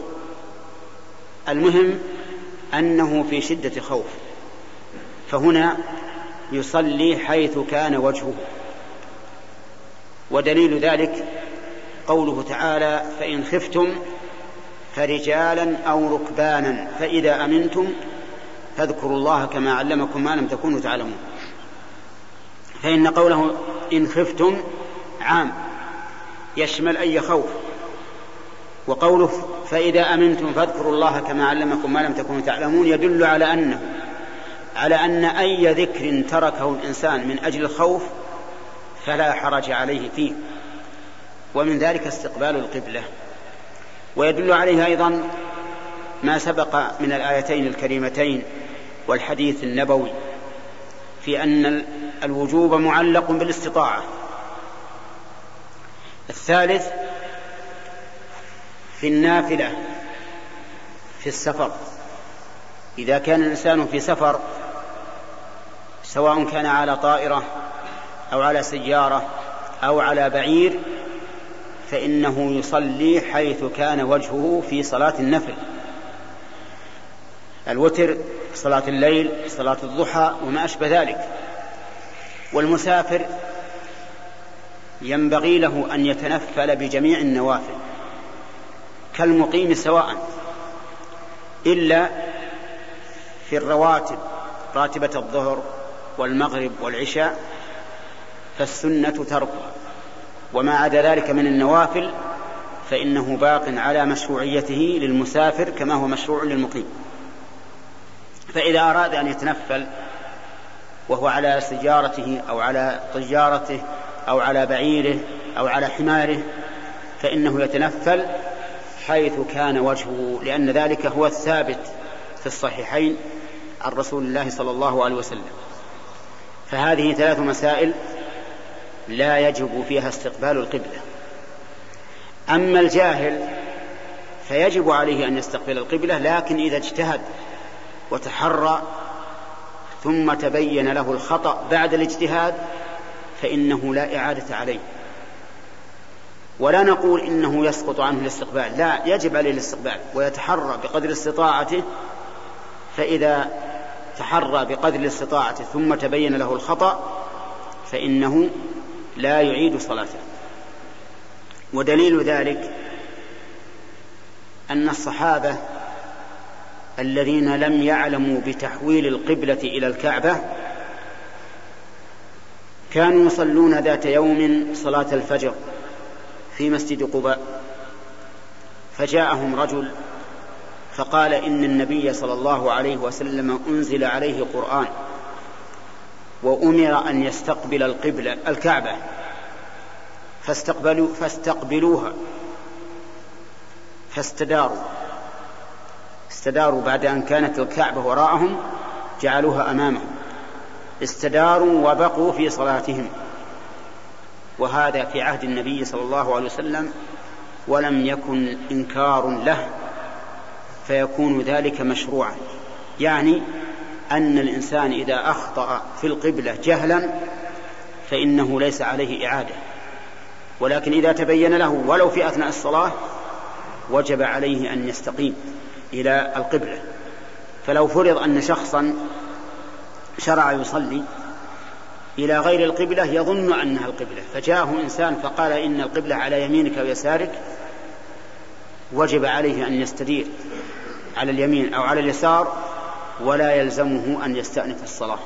المهم أنه في شدة خوف. فهنا يصلي حيث كان وجهه. ودليل ذلك قوله تعالى فإن خفتم فرجالا أو ركبانا فإذا أمنتم فاذكروا الله كما علمكم ما لم تكونوا تعلمون. فإن قوله إن خفتم عام. يشمل أي خوف. وقوله فإذا أمنتم فاذكروا الله كما علمكم ما لم تكونوا تعلمون يدل على أنه على أن أي ذكر تركه الإنسان من أجل الخوف فلا حرج عليه فيه. ومن ذلك استقبال القبلة. ويدل عليه أيضا ما سبق من الآيتين الكريمتين والحديث النبوي في أن الوجوب معلق بالاستطاعة. الثالث في النافلة في السفر. إذا كان الإنسان في سفر سواء كان على طائرة أو على سيارة أو على بعير فإنه يصلي حيث كان وجهه في صلاة النفل. الوتر صلاة الليل صلاة الضحى وما أشبه ذلك. والمسافر ينبغي له أن يتنفل بجميع النوافل كالمقيم سواء إلا في الرواتب راتبة الظهر والمغرب والعشاء فالسنة تركها. وما عدا ذلك من النوافل فإنه باق على مشروعيته للمسافر كما هو مشروع للمقيم. فإذا أراد أن يتنفل وهو على سيارته أو على طيارته أو على بعيره أو على حماره فإنه يتنفل حيث كان وجهه لأن ذلك هو الثابت في الصحيحين عن رسول الله صلى الله عليه وسلم. فهذه ثلاث مسائل لا يجب فيها استقبال القبلة. أما الجاهل فيجب عليه أن يستقبل القبلة لكن إذا اجتهد وتحرى ثم تبين له الخطأ بعد الاجتهاد فإنه لا إعادة عليه. ولا نقول إنه يسقط عنه الاستقبال. لا يجب عليه الاستقبال ويتحرى بقدر استطاعته. فإذا تحرى بقدر استطاعته ثم تبين له الخطأ فإنه لا يعيد صلاته. ودليل ذلك أن الصحابة الذين لم يعلموا بتحويل القبلة إلى الكعبة كانوا يصلون ذات يوم صلاة الفجر في مسجد قباء. فجاءهم رجل فقال إن النبي صلى الله عليه وسلم أنزل عليه قرآن وأمر أن يستقبل القبلة الكعبة. فاستقبلوا فاستقبلوها. فاستداروا. استداروا بعد أن كانت الكعبة وراءهم جعلوها أمامهم. استداروا وبقوا في صلاتهم. وهذا في عهد النبي صلى الله عليه وسلم ولم يكن إنكار له فيكون ذلك مشروعا. يعني أن الإنسان إذا أخطأ في القبلة جهلا فإنه ليس عليه إعادة. ولكن إذا تبين له ولو في أثناء الصلاة وجب عليه أن يستقيم إلى القبلة. فلو فرض أن شخصا شرع يصلي إلى غير القبلة يظن أنها القبلة. فجاءه إنسان فقال إن القبلة على يمينك ويسارك وجب عليه أن يستدير على اليمين أو على اليسار ولا يلزمه أن يستأنف الصلاة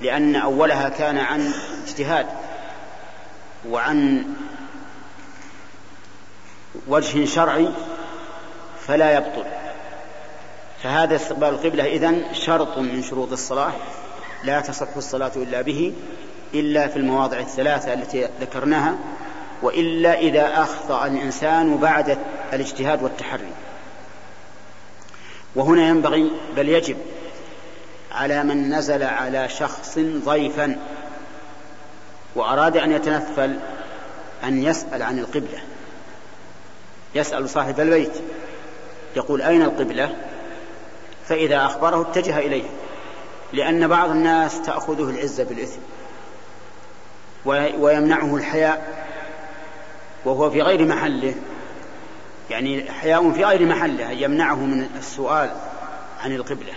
لأن أولها كان عن اجتهاد وعن وجه شرعي فلا يبطل. فهذا استقبال القبلة إذن شرط من شروط الصلاة لا تصح الصلاة إلا به إلا في المواضع الثلاثة التي ذكرناها وإلا إذا أخطأ الإنسان بعد الاجتهاد والتحري. وهنا ينبغي بل يجب على من نزل على شخص ضيفا وأراد أن يتنفل أن يسأل عن القبلة. يسأل صاحب البيت يقول أين القبلة؟ فإذا أخبره اتجه إليه لأن بعض الناس تأخذه العزة بالإثم ويمنعه الحياء وهو في غير محله. يعني حياء في غير محله يمنعه من السؤال عن القبلة.